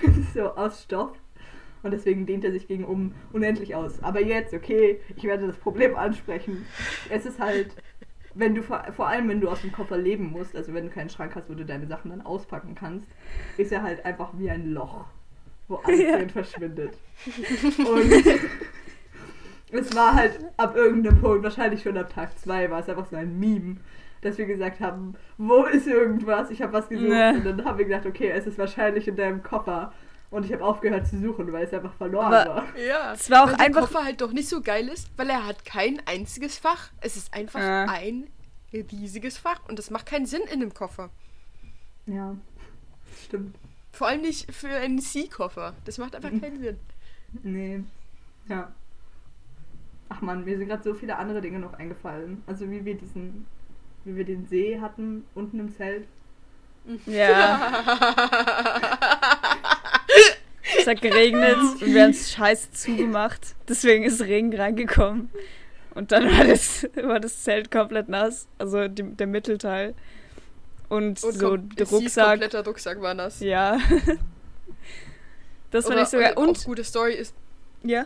so aus Stoff. Und deswegen dehnt er sich gegen um unendlich aus. Aber jetzt, okay, ich werde das Problem ansprechen. Es ist halt, wenn du vor, vor allem, wenn du aus dem Koffer leben musst, also wenn du keinen Schrank hast, wo du deine Sachen dann auspacken kannst, ist er halt einfach wie ein Loch, wo alles Ja. drin verschwindet. Und es war halt ab irgendeinem Punkt, wahrscheinlich schon ab Tag 2, war es einfach so ein Meme, dass wir gesagt haben, wo ist irgendwas? Ich habe was gesucht Nee. und dann haben wir gedacht, okay, es ist wahrscheinlich in deinem Koffer. Und ich habe aufgehört zu suchen, weil es einfach verloren Aber- war. Ja. Es war auch weil der einfach- Koffer halt doch nicht so geil ist, weil er hat kein einziges Fach. Es ist einfach Ja. ein riesiges Fach und das macht keinen Sinn in einem Koffer. Ja, stimmt. Vor allem nicht für einen C-Koffer. Das macht einfach keinen Sinn. Nee. Ja. Ach man, mir sind gerade so viele andere Dinge noch eingefallen. Also wie wir diesen, wie wir den See hatten unten im Zelt. Ja. Es hat geregnet und wir haben es scheiße zugemacht. Deswegen ist Regen reingekommen. Und dann war das, war das Zelt komplett nass. Also die, der Mittelteil. Und, Und so der Rucksack. kompletter Rucksack war nass. Ja. Das war Oder- nicht so geil. Auch Und, gute Story ist, ja.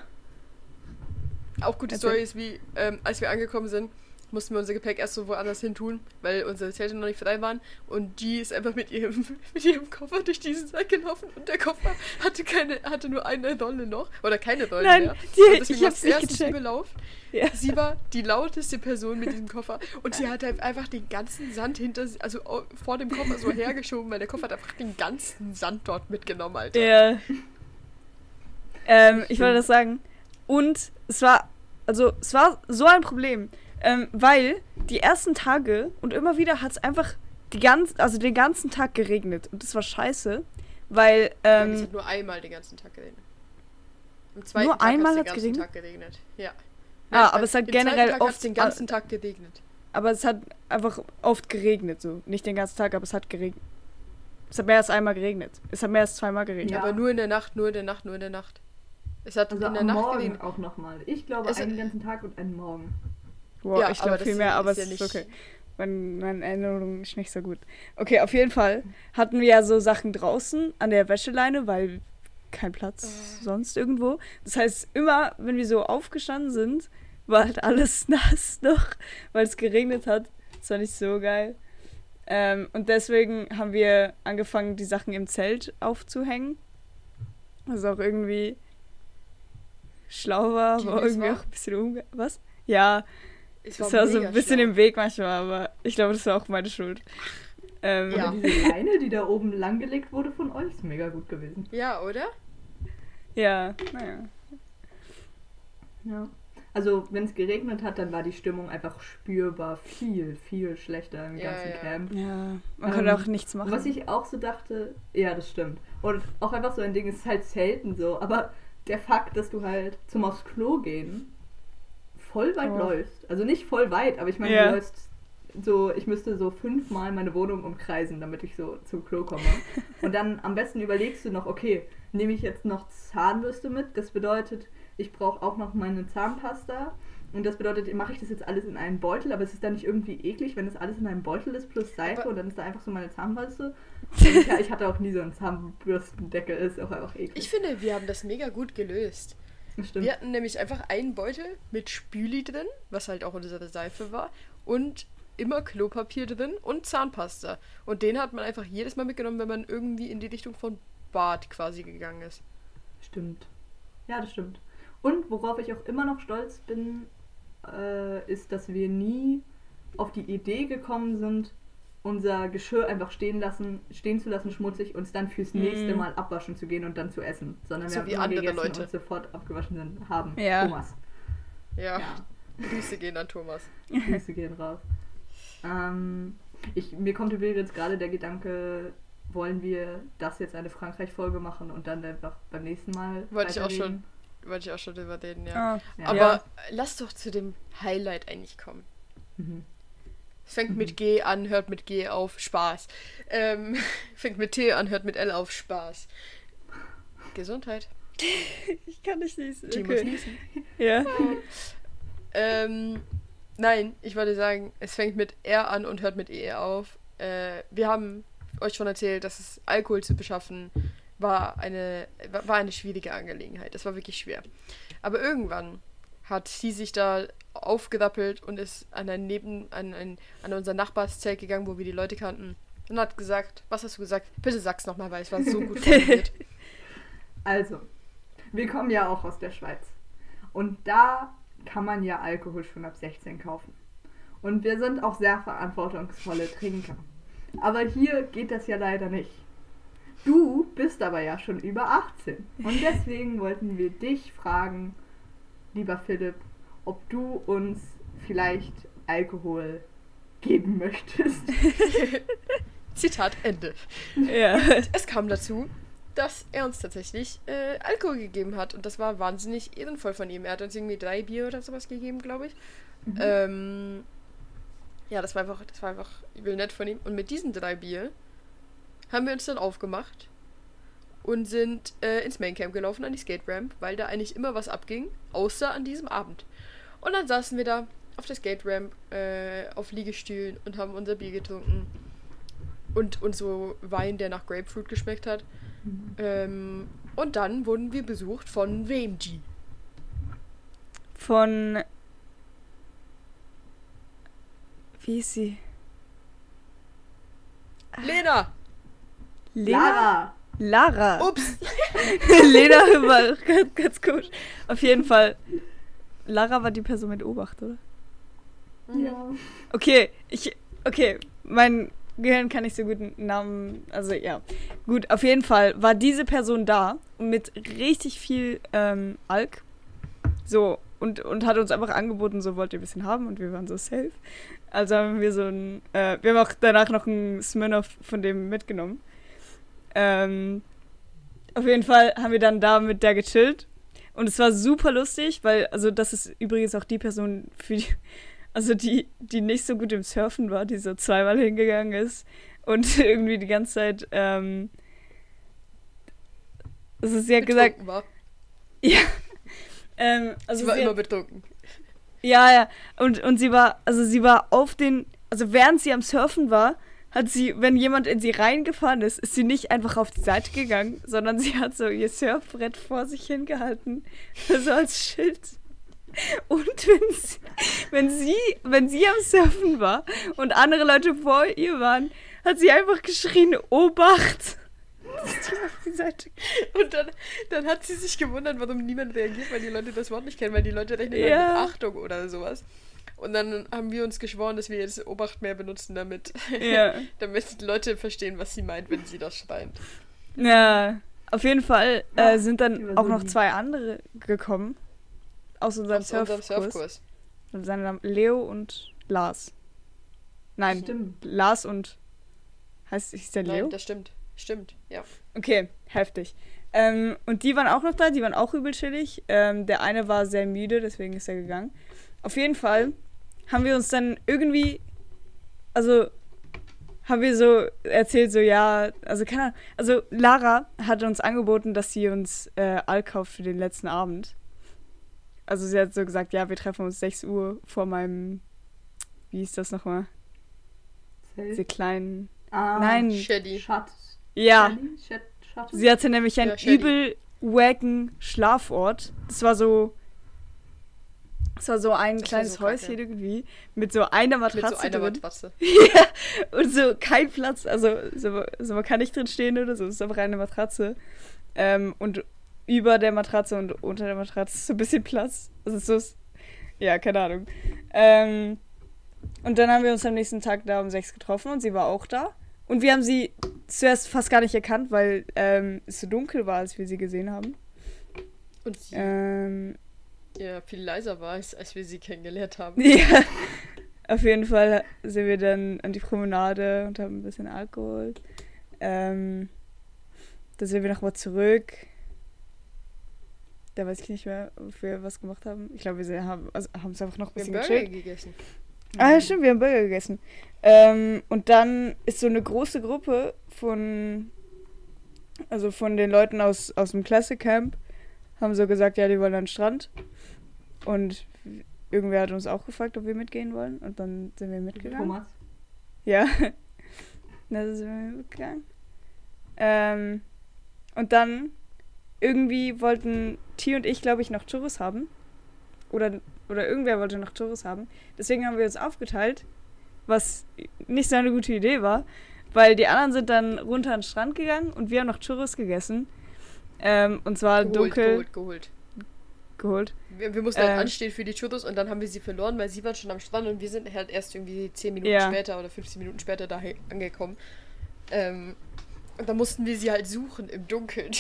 auch gute Erzähl. Story ist wie, ähm, als wir angekommen sind, mussten wir unser Gepäck erst so woanders hin tun, weil unsere Zelte noch nicht frei waren. Und G ist einfach mit ihrem, mit ihrem Koffer durch diesen Sack gelaufen und der Koffer hatte keine, hatte nur eine Rolle noch. Oder keine Rolle Nein, mehr. die- und deswegen ich hab's nicht erst gecheckt. überlaufen. Ja. Sie war die lauteste Person mit diesem Koffer und sie hat halt einfach den ganzen Sand hinter, also vor dem Koffer so hergeschoben, weil der Koffer hat einfach den ganzen Sand dort mitgenommen, Alter. Ja. Ähm, ich wollte das sagen. Und es war, also es war so ein Problem, ähm, weil die ersten Tage und immer wieder hat es einfach die ganz, also den ganzen Tag geregnet und das war scheiße, weil Nein, es ähm, hat nur einmal den ganzen Tag geregnet. Am zweiten Nur Tag einmal hat's den hat's ganzen geregnet? Tag geregnet. Ja. Ah, Nein, aber es hat generell Tag oft- den ganzen Tag geregnet. aber es hat einfach oft geregnet, so nicht den ganzen Tag, aber es hat geregnet. Es hat mehr als einmal geregnet. Es hat mehr als zweimal geregnet. Ja. Aber nur in der Nacht, nur in der Nacht, nur in der Nacht. Es hat Also in der am Nacht Morgen geregnet. auch nochmal. Ich glaube Es- einen ganzen Tag und einen Morgen. Wow, Ja, ich glaube viel mehr, aber ist es ja ist okay. Mein, meine Erinnerung ist nicht so gut. Okay, auf jeden Fall hatten wir ja so Sachen draußen an der Wäscheleine, weil kein Platz Äh. sonst irgendwo. Das heißt, immer, wenn wir so aufgestanden sind, war halt alles nass noch, weil es geregnet hat. Das war nicht so geil. Ähm, und deswegen haben wir angefangen, die Sachen im Zelt aufzuhängen. Was auch irgendwie schlau war, aber irgendwie auch ein bisschen unge... Was? Ja, Es das war so ein bisschen schlau. im Weg manchmal, aber ich glaube, das war auch meine Schuld. Ähm, Ja. Diese Leine, die da oben langgelegt wurde von euch, ist mega gut gewesen. Ja, oder? Ja, naja. Ja. Also, wenn es geregnet hat, dann war die Stimmung einfach spürbar viel, viel schlechter im Ja, ganzen ja. Camp. Ja, man Ähm, konnte auch nichts machen. Was ich auch so dachte, ja, das stimmt. Und auch einfach so ein Ding, es ist halt selten so, aber der Fakt, dass du halt zum aufs Klo gehen voll weit Oh. läufst. Also nicht voll weit, aber ich meine, Ja. du läufst so, ich müsste so fünfmal meine Wohnung umkreisen, damit ich so zum Klo komme. Und dann am besten überlegst du noch, okay, nehme ich jetzt noch Zahnbürste mit? Das bedeutet, ich brauche auch noch meine Zahnpasta. Und das bedeutet, mache ich das jetzt alles in einen Beutel, aber es ist dann nicht irgendwie eklig, wenn das alles in einem Beutel ist plus Seife und dann ist da einfach so meine Zahnbürste. Ich, ja, ich hatte auch nie so einen Zahnbürstendeckel, ist auch einfach eklig. Ich finde, wir haben das mega gut gelöst. Stimmt. Wir hatten nämlich einfach einen Beutel mit Spüli drin, was halt auch unsere Seife war, und immer Klopapier drin und Zahnpasta. Und den hat man einfach jedes Mal mitgenommen, wenn man irgendwie in die Richtung von Bad quasi gegangen ist. Stimmt. Ja, das stimmt. Und worauf ich auch immer noch stolz bin, äh, ist, dass wir nie auf die Idee gekommen sind, unser Geschirr einfach stehen lassen, stehen zu lassen, schmutzig und es dann fürs Mhm. nächste Mal abwaschen zu gehen und dann zu essen. Sondern So wir haben wie andere gegessen Leute. und sofort abgewaschen sind, haben. Ja. Thomas. Ja, Ja. Grüße gehen an Thomas. Grüße gehen raus. Ähm, ich, mir kommt übrigens gerade der Gedanke, wollen wir das jetzt eine Frankreich-Folge machen und dann einfach beim nächsten Mal. Wollte ich auch weiterreden? Wollte ich auch schon drüber reden, ja. Ah, Ja. Aber Ja. lass doch zu dem Highlight eigentlich kommen. Mhm. Es fängt Mhm. mit G an, hört mit G auf, Spaß. Ähm, fängt mit T an, hört mit L auf, Spaß. Gesundheit. ich kann nicht niesen. Die muss Okay. niesen. Ja. Ähm, nein, ich wollte sagen, es fängt mit R an und hört mit E auf. Äh, wir haben euch schon erzählt, dass es Alkohol zu beschaffen war eine, war eine schwierige Angelegenheit. Das war wirklich schwer. Aber irgendwann hat sie sich da aufgerappelt und ist an ein Neben, an, ein, an unser Nachbarszelt gegangen, wo wir die Leute kannten. Und hat gesagt, was hast du gesagt? Bitte sag's nochmal, weil es war so gut formuliert. Also, wir kommen ja auch aus der Schweiz. Und da kann man ja Alkohol schon ab 16 kaufen. Und wir sind auch sehr verantwortungsvolle Trinker. Aber hier geht das ja leider nicht. Du bist aber ja schon über 18. Und deswegen wollten wir dich fragen, lieber Philipp, ob du uns vielleicht Alkohol geben möchtest. Zitat Ende. ja. Es kam dazu, dass er uns tatsächlich äh, Alkohol gegeben hat. Und das war wahnsinnig ehrenvoll von ihm. Er hat uns irgendwie drei Bier oder sowas gegeben, glaube ich. Ähm, ja, das war einfach, das war einfach übel nett von ihm. Und mit diesen drei Bier haben wir uns dann aufgemacht und sind äh, ins Maincamp gelaufen an die Skate Ramp, weil da eigentlich immer was abging, außer an diesem Abend. Und dann saßen wir da auf der Skate Ramp äh, auf Liegestühlen und haben unser Bier getrunken. Und, und so Wein, der nach Grapefruit geschmeckt hat. Ähm, und dann wurden wir besucht von wem, G? Von. Wie ist sie? Lena! Lena? Lara! Lara. Ups! Lena war ganz, ganz komisch. Auf jeden Fall. Lara war die Person mit Obacht, oder? Ja. Okay, ich. Okay, mein Gehirn kann nicht so gut einen Namen. Also ja. Gut, auf jeden Fall war diese Person da mit richtig viel ähm, Alk. So, und, und hat uns einfach angeboten, so wollt ihr ein bisschen haben und wir waren so safe. Also haben wir so ein. Äh, wir haben auch danach noch einen Smirnoff von dem mitgenommen. Ähm, auf jeden Fall haben wir dann da mit der gechillt. Und es war super lustig, weil, also das ist übrigens auch die Person, für die, also die, die nicht so gut im Surfen war, die so zweimal hingegangen ist und irgendwie die ganze Zeit, ähm, also sie hat gesagt, war. ja, ähm, also Sie war sie immer hat, betrunken. ja, ja, und, und sie war, also sie war auf den, also während sie am Surfen war, hat sie, wenn jemand in sie reingefahren ist, ist sie nicht einfach auf die Seite gegangen, sondern sie hat so ihr Surfbrett vor sich hingehalten, so als Schild. Und wenn sie, wenn sie, wenn sie am Surfen war und andere Leute vor ihr waren, hat sie einfach geschrien, Obacht! Und dann, dann hat sie sich gewundert, warum niemand reagiert, weil die Leute das Wort nicht kennen, weil die Leute rechnen Ja. mit Achtung oder sowas. Und dann haben wir uns geschworen, dass wir jetzt Obacht mehr benutzen, damit, Ja. damit Leute verstehen, was sie meint, wenn sie das schreien. Ja, Auf jeden Fall Ja, äh, sind dann auch noch zwei andere gekommen. Aus unserem Aus unserem Surfkurs. Surfkurs. Seine Namen Leo und Lars. Nein, Stimmt. Lars und. Heißt hieß der Leo? Nein, das stimmt. Stimmt, ja. Okay, heftig. Ähm, und die waren auch noch da, die waren auch übel chillig. Ähm, der eine war sehr müde, deswegen ist er gegangen. Auf jeden Fall haben wir uns dann irgendwie, also haben wir so erzählt, so ja, also keine Ahnung, also Lara hat uns angeboten, dass sie uns äh, All kauft für den letzten Abend. Also sie hat so gesagt, ja, wir treffen uns 6 Uhr vor meinem, wie hieß das nochmal? Diese kleinen, Ah, nein, Shady. Ja, Shady? Sie hatte nämlich einen Ja, übel wacken Schlafort. Das war so. Das war so ein Das kleines so kacke. Häuschen irgendwie mit so einer Mit Matratze so einer drin. Matratze. ja, und so kein Platz, also so, so man kann nicht drin stehen oder so, es ist einfach eine Matratze. Ähm, und über der Matratze und unter der Matratze ist so ein bisschen Platz. Also so ist, ja, keine Ahnung. Ähm, und dann haben wir uns am nächsten Tag da um sechs getroffen und sie war auch da. Und wir haben sie zuerst fast gar nicht erkannt, weil ähm, es so dunkel war, als wir sie gesehen haben. Und sie Ähm, ja viel leiser war, als, als wir sie kennengelernt haben. Ja, auf jeden Fall sind wir dann an die Promenade und haben ein bisschen Alkohol. Ähm, dann sind wir nochmal zurück. Da weiß ich nicht mehr, ob wir was gemacht haben. Ich glaube, wir sind- haben also haben es einfach noch ein Wir haben bisschen Burger gechillt. gegessen. Ah, ja, stimmt, wir haben Burger gegessen. Ähm, und dann ist so eine große Gruppe von, also von den Leuten aus, aus dem Classic Camp, haben so gesagt, ja, die wollen an den Strand. Und irgendwer hat uns auch gefragt, ob wir mitgehen wollen. Und dann sind wir mitgegangen. Thomas. Ja. Da sind wir mitgegangen. Ähm, und dann irgendwie wollten T und ich, glaube ich, noch Churros haben. Oder, oder irgendwer wollte noch Churros haben. Deswegen haben wir uns aufgeteilt, was nicht so eine gute Idee war, weil die anderen sind dann runter an den Strand gegangen und wir haben noch Churros gegessen. Ähm, und zwar Geholt, dunkel geholt, geholt. geholt. Wir, wir mussten halt Ähm. anstehen für die Churros und dann haben wir sie verloren, weil sie waren schon am Strand und wir sind halt erst irgendwie 10 Minuten Ja. später oder 15 Minuten später da angekommen. Ähm, und dann mussten wir sie halt suchen im Dunkeln.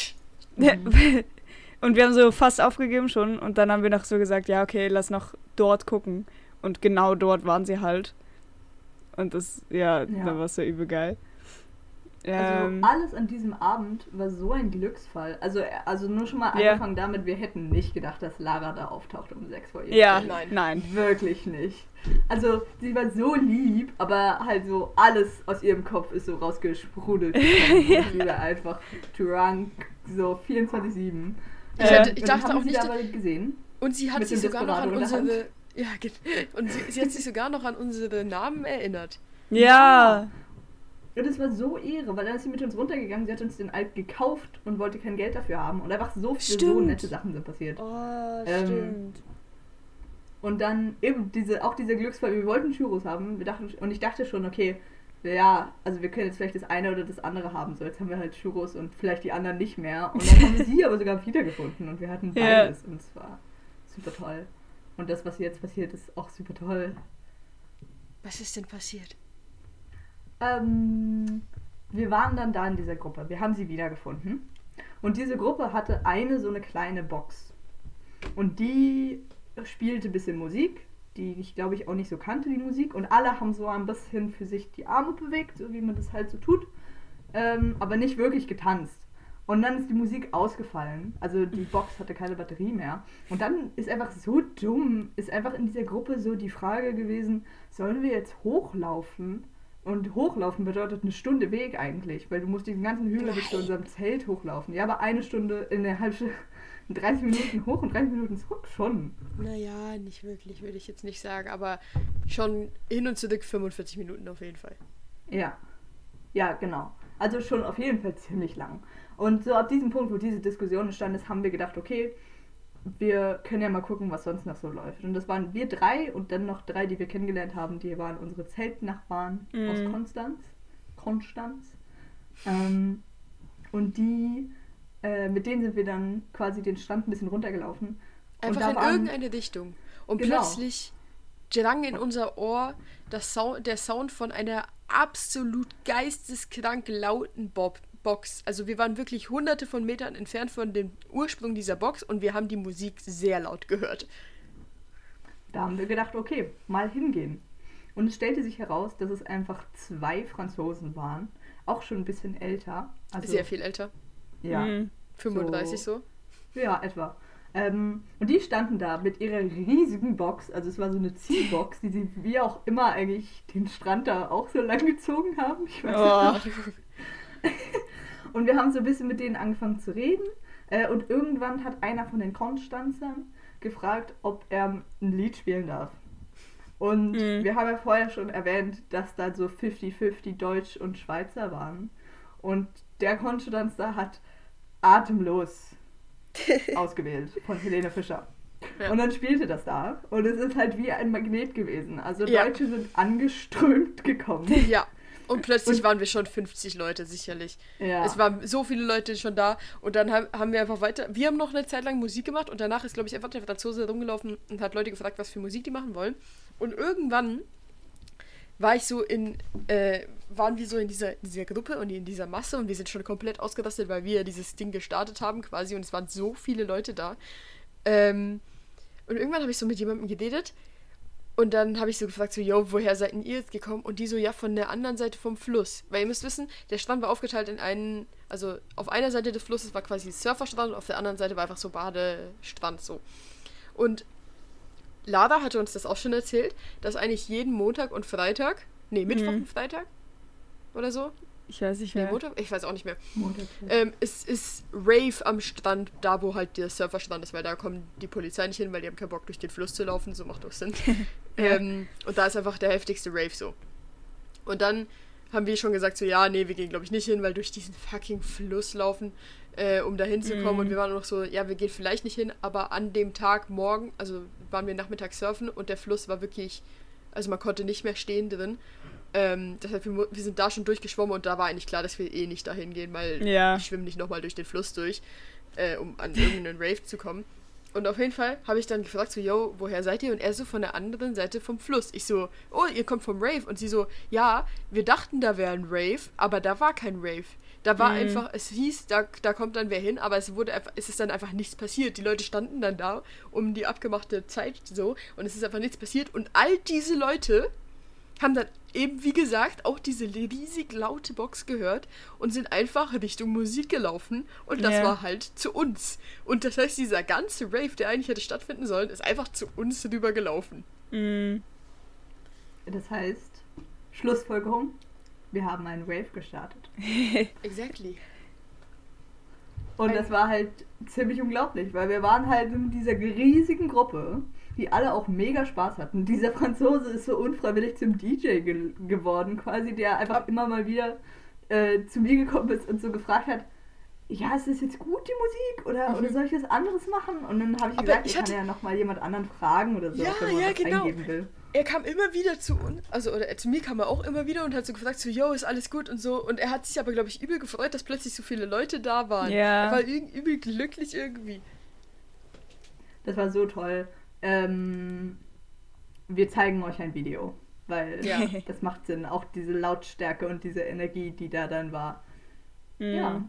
und wir haben so fast aufgegeben schon und dann haben wir noch so gesagt, ja, okay, lass noch dort gucken. Und genau dort waren sie halt. Und das, ja, Ja. da war es so übel geil. Also Ähm, alles an diesem Abend war so ein Glücksfall. Also, also nur schon mal Ja. angefangen damit, wir hätten nicht gedacht, dass Lara da auftaucht um sechs vor ihr. ja, Nein. nein. Wirklich nicht. Also, sie war so lieb, aber halt so alles aus ihrem Kopf ist so rausgesprudelt. ja. Sie war einfach drunk, so 24-7. Ich, Äh, hatte, ich Und dachte haben auch Sie nicht. dabei gesehen? Und sie hat sich sogar noch an unsere. Ja, und sie, sie hat sich sogar noch an unsere Namen erinnert. Ja. Und es war so Ehre, weil dann ist sie mit uns runtergegangen, sie hat uns den Alp gekauft und wollte kein Geld dafür haben. Und einfach so viele so Stimmt. nette Sachen sind passiert. Oh, Ähm, stimmt. Und dann eben diese, auch dieser Glücksfall, wir wollten Churros haben. Wir dachten, und ich dachte schon, okay, ja, also wir können jetzt vielleicht das eine oder das andere haben. So, jetzt haben wir halt Churros und vielleicht die anderen nicht mehr. Und dann haben wir sie aber sogar wiedergefunden und wir hatten beides. Und es war super toll. Und das, was jetzt passiert, ist auch super toll. Was ist denn passiert? Ähm, wir waren dann da in dieser Gruppe. Wir haben sie wiedergefunden. Und diese Gruppe hatte eine so eine kleine Box. Und die spielte ein bisschen Musik, die ich glaube ich auch nicht so kannte, die Musik. Und alle haben so ein bisschen für sich die Arme bewegt, so wie man das halt so tut. Ähm, aber nicht wirklich getanzt. Und dann ist die Musik ausgefallen. Also die Box hatte keine Batterie mehr. Und dann ist einfach so dumm, ist einfach in dieser Gruppe so die Frage gewesen, sollen wir jetzt hochlaufen? Und hochlaufen bedeutet eine Stunde Weg eigentlich, weil du musst diesen ganzen Hügel bis zu unserem Zelt hochlaufen. Ja, aber eine Stunde in der halben Stunde, 30 Minuten hoch und 30 Minuten zurück schon. Naja, nicht wirklich, würde ich jetzt nicht sagen, aber schon hin und zurück 45 Minuten auf jeden Fall. Ja. Ja, genau. Also schon auf jeden Fall ziemlich lang. Und so ab diesem Punkt, wo diese Diskussion entstanden ist, haben wir gedacht, okay, wir können ja mal gucken, was sonst noch so läuft. Und das waren wir drei und dann noch drei, die wir kennengelernt haben, die waren unsere Zeltnachbarn Mhm. aus Konstanz. Konstanz. Ähm, und die, äh, mit denen sind wir dann quasi den Strand ein bisschen runtergelaufen. Einfach da in waren- irgendeine Richtung. Und Genau. plötzlich drang in unser Ohr das Sound, der Sound von einer absolut geisteskrank lauten Bob Box. Also wir waren wirklich hunderte von Metern entfernt von dem Ursprung dieser Box und wir haben die Musik sehr laut gehört. Da haben wir gedacht, okay, mal hingehen. Und es stellte sich heraus, dass es einfach zwei Franzosen waren, auch schon ein bisschen älter. Also, sehr viel älter. Ja. Mhm. 35 so. so. Ja, etwa. Ähm, und die standen da mit ihrer riesigen Box, also es war so eine Zielbox, die sie wie auch immer eigentlich den Strand da auch so lang gezogen haben. Ich weiß Oh. nicht. und wir haben so ein bisschen mit denen angefangen zu reden. Äh, und irgendwann hat einer von den Konstanzern gefragt, ob er ein Lied spielen darf. Und Mhm. wir haben ja vorher schon erwähnt, dass da so 50-50 Deutsch und Schweizer waren. Und der Konstanzer hat atemlos ausgewählt von Helene Fischer. Ja. Und dann spielte das da. Und es ist halt wie ein Magnet gewesen. Also Ja. Deutsche sind angeströmt gekommen. Ja. Und plötzlich Und- waren wir schon 50 Leute, sicherlich. Ja. Es waren so viele Leute schon da und dann haben, haben wir einfach weiter. Wir haben noch eine Zeit lang Musik gemacht und danach ist, glaube ich, einfach der Franzose rumgelaufen und hat Leute gefragt, was für Musik die machen wollen. Und irgendwann war ich so in, äh, waren wir so in dieser, dieser Gruppe und in dieser Masse und wir sind schon komplett ausgerastet, weil wir dieses Ding gestartet haben quasi und es waren so viele Leute da. Ähm, und irgendwann habe ich so mit jemandem geredet und dann habe ich so gefragt, so, yo, woher seid denn ihr jetzt gekommen? Und die so, ja, von der anderen Seite vom Fluss. Weil ihr müsst wissen, der Strand war aufgeteilt in einen, also auf einer Seite des Flusses war quasi Surferstrand und auf der anderen Seite war einfach so Badestrand so. Und Lara hatte uns das auch schon erzählt, dass eigentlich jeden Montag und Freitag, nee, Mittwoch Mhm. und Freitag oder so, Ich weiß nicht nee, mehr. Montag, ich weiß auch nicht mehr, ähm, es ist Rave am Strand, da wo halt der Surferstrand ist, weil da kommen die Polizei nicht hin, weil die haben keinen Bock durch den Fluss zu laufen, so macht doch Sinn. ähm, und da ist einfach der heftigste Rave so. Und dann haben wir schon gesagt, so ja, nee, wir gehen glaube ich nicht hin, weil durch diesen fucking Fluss laufen, äh, um da hinzukommen. Mhm. Und wir waren noch so, ja, wir gehen vielleicht nicht hin, aber an dem Tag morgen, also waren wir nachmittags surfen und der Fluss war wirklich, also man konnte nicht mehr stehen drin. Ähm, deshalb, wir, wir sind da schon durchgeschwommen und da war eigentlich klar, dass wir eh nicht dahin gehen, weil Ja. ich schwimme nicht nochmal durch den Fluss durch, äh, um an irgendeinen Rave zu kommen. Und auf jeden Fall habe ich dann gefragt, so, yo, woher seid ihr? Und er so von der anderen Seite vom Fluss. Ich so, oh, ihr kommt vom Rave. Und sie so, ja, wir dachten, da wäre ein Rave, aber da war kein Rave. Da war Mhm. einfach, es hieß, da, da kommt dann wer hin, aber es wurde einfach, es ist dann einfach nichts passiert. Die Leute standen dann da um die abgemachte Zeit so und es ist einfach nichts passiert. Und all diese Leute haben dann eben, wie gesagt, auch diese riesig laute Box gehört und sind einfach Richtung Musik gelaufen und das Ja. war halt zu uns. Und das heißt, dieser ganze Rave, der eigentlich hätte stattfinden sollen, ist einfach zu uns rüber gelaufen. Mhm. Das heißt, Schlussfolgerung, wir haben einen Rave gestartet. Exactly. Und das war halt ziemlich unglaublich, weil wir waren halt in dieser riesigen Gruppe, die alle auch mega Spaß hatten. Dieser Franzose ist so unfreiwillig zum DJ ge geworden, quasi, der einfach immer mal wieder äh, zu mir gekommen ist und so gefragt hat, ja, ist das jetzt gut, die Musik? Oder, Mhm. oder soll ich was anderes machen? Und dann habe ich Aber gesagt, ich ich, kann hatte- ja nochmal jemand anderen fragen oder so, Ja, wenn man ja, genau. eingeben will. Er kam immer wieder zu uns, also oder zu mir kam er auch immer wieder und hat so gefragt, so, yo, ist alles gut und so. Und er hat sich aber, glaube ich, übel gefreut, dass plötzlich so viele Leute da waren. Ja. Er war üb- übel glücklich irgendwie. Das war so toll. Ähm, wir zeigen euch ein Video, weil Ja. das macht Sinn. Auch diese Lautstärke und diese Energie, die da dann war. Mhm. Ja.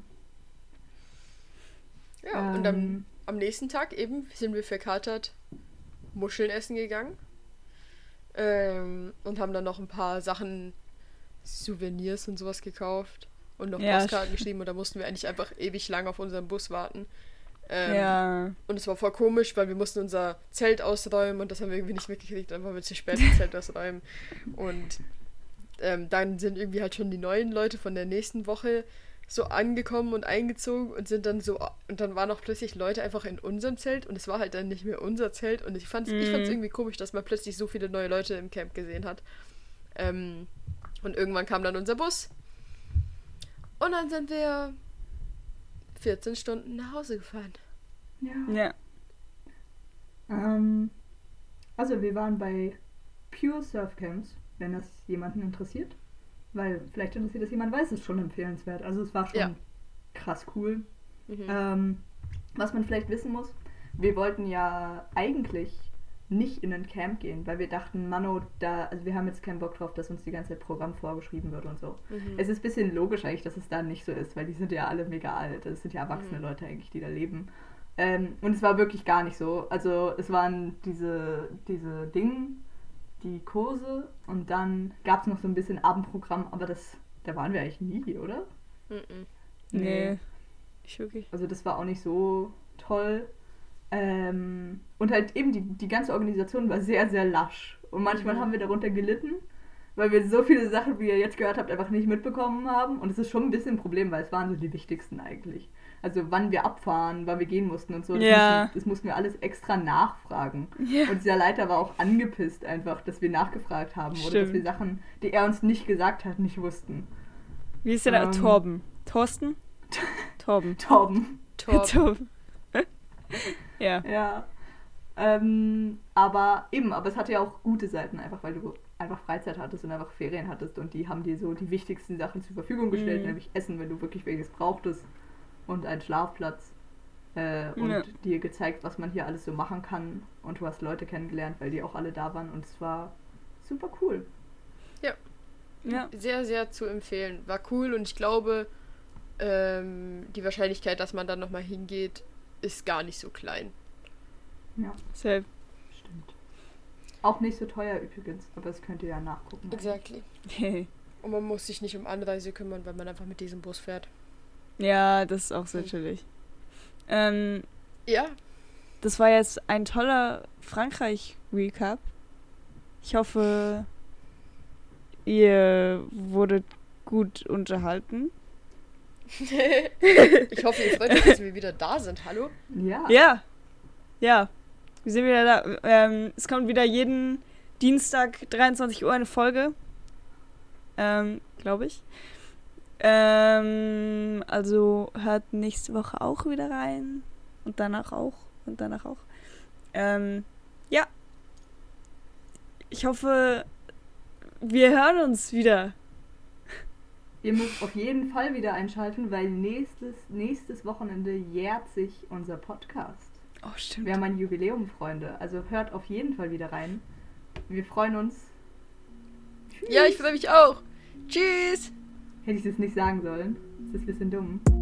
Ja, und am, Ähm. am nächsten Tag eben sind wir verkatert Muscheln essen gegangen. Ähm, und haben dann noch ein paar Sachen, Souvenirs und sowas gekauft. Und noch Ja, Postkarten geschrieben und da mussten wir eigentlich einfach ewig lang auf unseren Bus warten. Ähm, ja. Und es war voll komisch, weil wir mussten unser Zelt ausräumen und das haben wir irgendwie nicht mitgekriegt. Dann waren wir zu spät das Zelt ausräumen. Und ähm, dann sind irgendwie halt schon die neuen Leute von der nächsten Woche so angekommen und eingezogen und sind dann so und dann waren auch plötzlich Leute einfach in unserem Zelt und es war halt dann nicht mehr unser Zelt und ich fand es ich fand's Mhm. irgendwie komisch, dass man plötzlich so viele neue Leute im Camp gesehen hat. Ähm, und irgendwann kam dann unser Bus und dann sind wir 14 Stunden nach Hause gefahren. Ja. Ja. Ähm, also wir waren bei Pure Surf Camps, wenn das jemanden interessiert. Weil vielleicht interessiert das jemand, weiß es schon empfehlenswert. Also es war schon Ja. krass cool. Mhm. Ähm, was man vielleicht wissen muss, wir wollten ja eigentlich nicht in ein Camp gehen, weil wir dachten, Mano, da, also wir haben jetzt keinen Bock drauf, dass uns die ganze Zeit Programm vorgeschrieben wird und so. Mhm. Es ist ein bisschen logisch eigentlich, dass es da nicht so ist, weil die sind ja alle mega alt. Das sind ja erwachsene Mhm. Leute eigentlich, die da leben. Ähm, und es war wirklich gar nicht so. Also es waren diese, diese Dinge, die Kurse und dann gab es noch so ein bisschen Abendprogramm, aber das, da waren wir eigentlich nie, oder? Mhm. Nee. Nicht wirklich. Also das war auch nicht so toll. Ähm, und halt eben die, die ganze Organisation war sehr, sehr lasch. Und manchmal Mhm. haben wir darunter gelitten, weil wir so viele Sachen, wie ihr jetzt gehört habt, einfach nicht mitbekommen haben. Und es ist schon ein bisschen ein Problem, weil es waren so die wichtigsten eigentlich. Also wann wir abfahren, wann wir gehen mussten und so. Das, Ja. mussten, das mussten wir alles extra nachfragen. Ja. Und dieser Leiter war auch angepisst einfach, dass wir nachgefragt haben oder dass Stimmt. wir Sachen, die er uns nicht gesagt hat, nicht wussten. Wie ist der da? Ähm. Torben. Thorsten? Torben. Torben. Top. Torben. ja. Ja. Ähm, aber eben, aber es hatte ja auch gute Seiten, einfach weil du einfach Freizeit hattest und einfach Ferien hattest und die haben dir so die wichtigsten Sachen zur Verfügung gestellt, Mhm. nämlich Essen, wenn du wirklich welches brauchtest und einen Schlafplatz. Äh, und Ja. dir gezeigt, was man hier alles so machen kann und du hast Leute kennengelernt, weil die auch alle da waren und es war super cool. Ja. Sehr, sehr zu empfehlen. War cool und ich glaube, ähm, die Wahrscheinlichkeit, dass man dann nochmal hingeht, ist gar nicht so klein. Ja, Safe. stimmt. Auch nicht so teuer übrigens, aber das könnt ihr ja nachgucken. Exactly. Und man muss sich nicht um Anreise kümmern, weil man einfach mit diesem Bus fährt. ja, das ist auch sehr chillig. Ähm, Ja, das war jetzt ein toller Frankreich-Recap. Ich hoffe, ihr wurdet gut unterhalten. ich hoffe, ihr freut euch, dass wir wieder da sind. Hallo? Ja. Ja. Ja. Wir sind wieder da. Ähm, es kommt wieder jeden Dienstag 23 Uhr eine Folge. Ähm, glaube ich. Ähm, also hört nächste Woche auch wieder rein. Und danach auch. Und danach auch. Ähm, ja. Ich hoffe, wir hören uns wieder. Ihr müsst auf jeden Fall wieder einschalten, weil nächstes, nächstes Wochenende jährt sich unser Podcast. Oh, stimmt. Wir haben ein Jubiläum, Freunde. Also hört auf jeden Fall wieder rein. Wir freuen uns. Ja, ich freue mich auch. Tschüss. Hätte ich das nicht sagen sollen. Das ist ein bisschen dumm.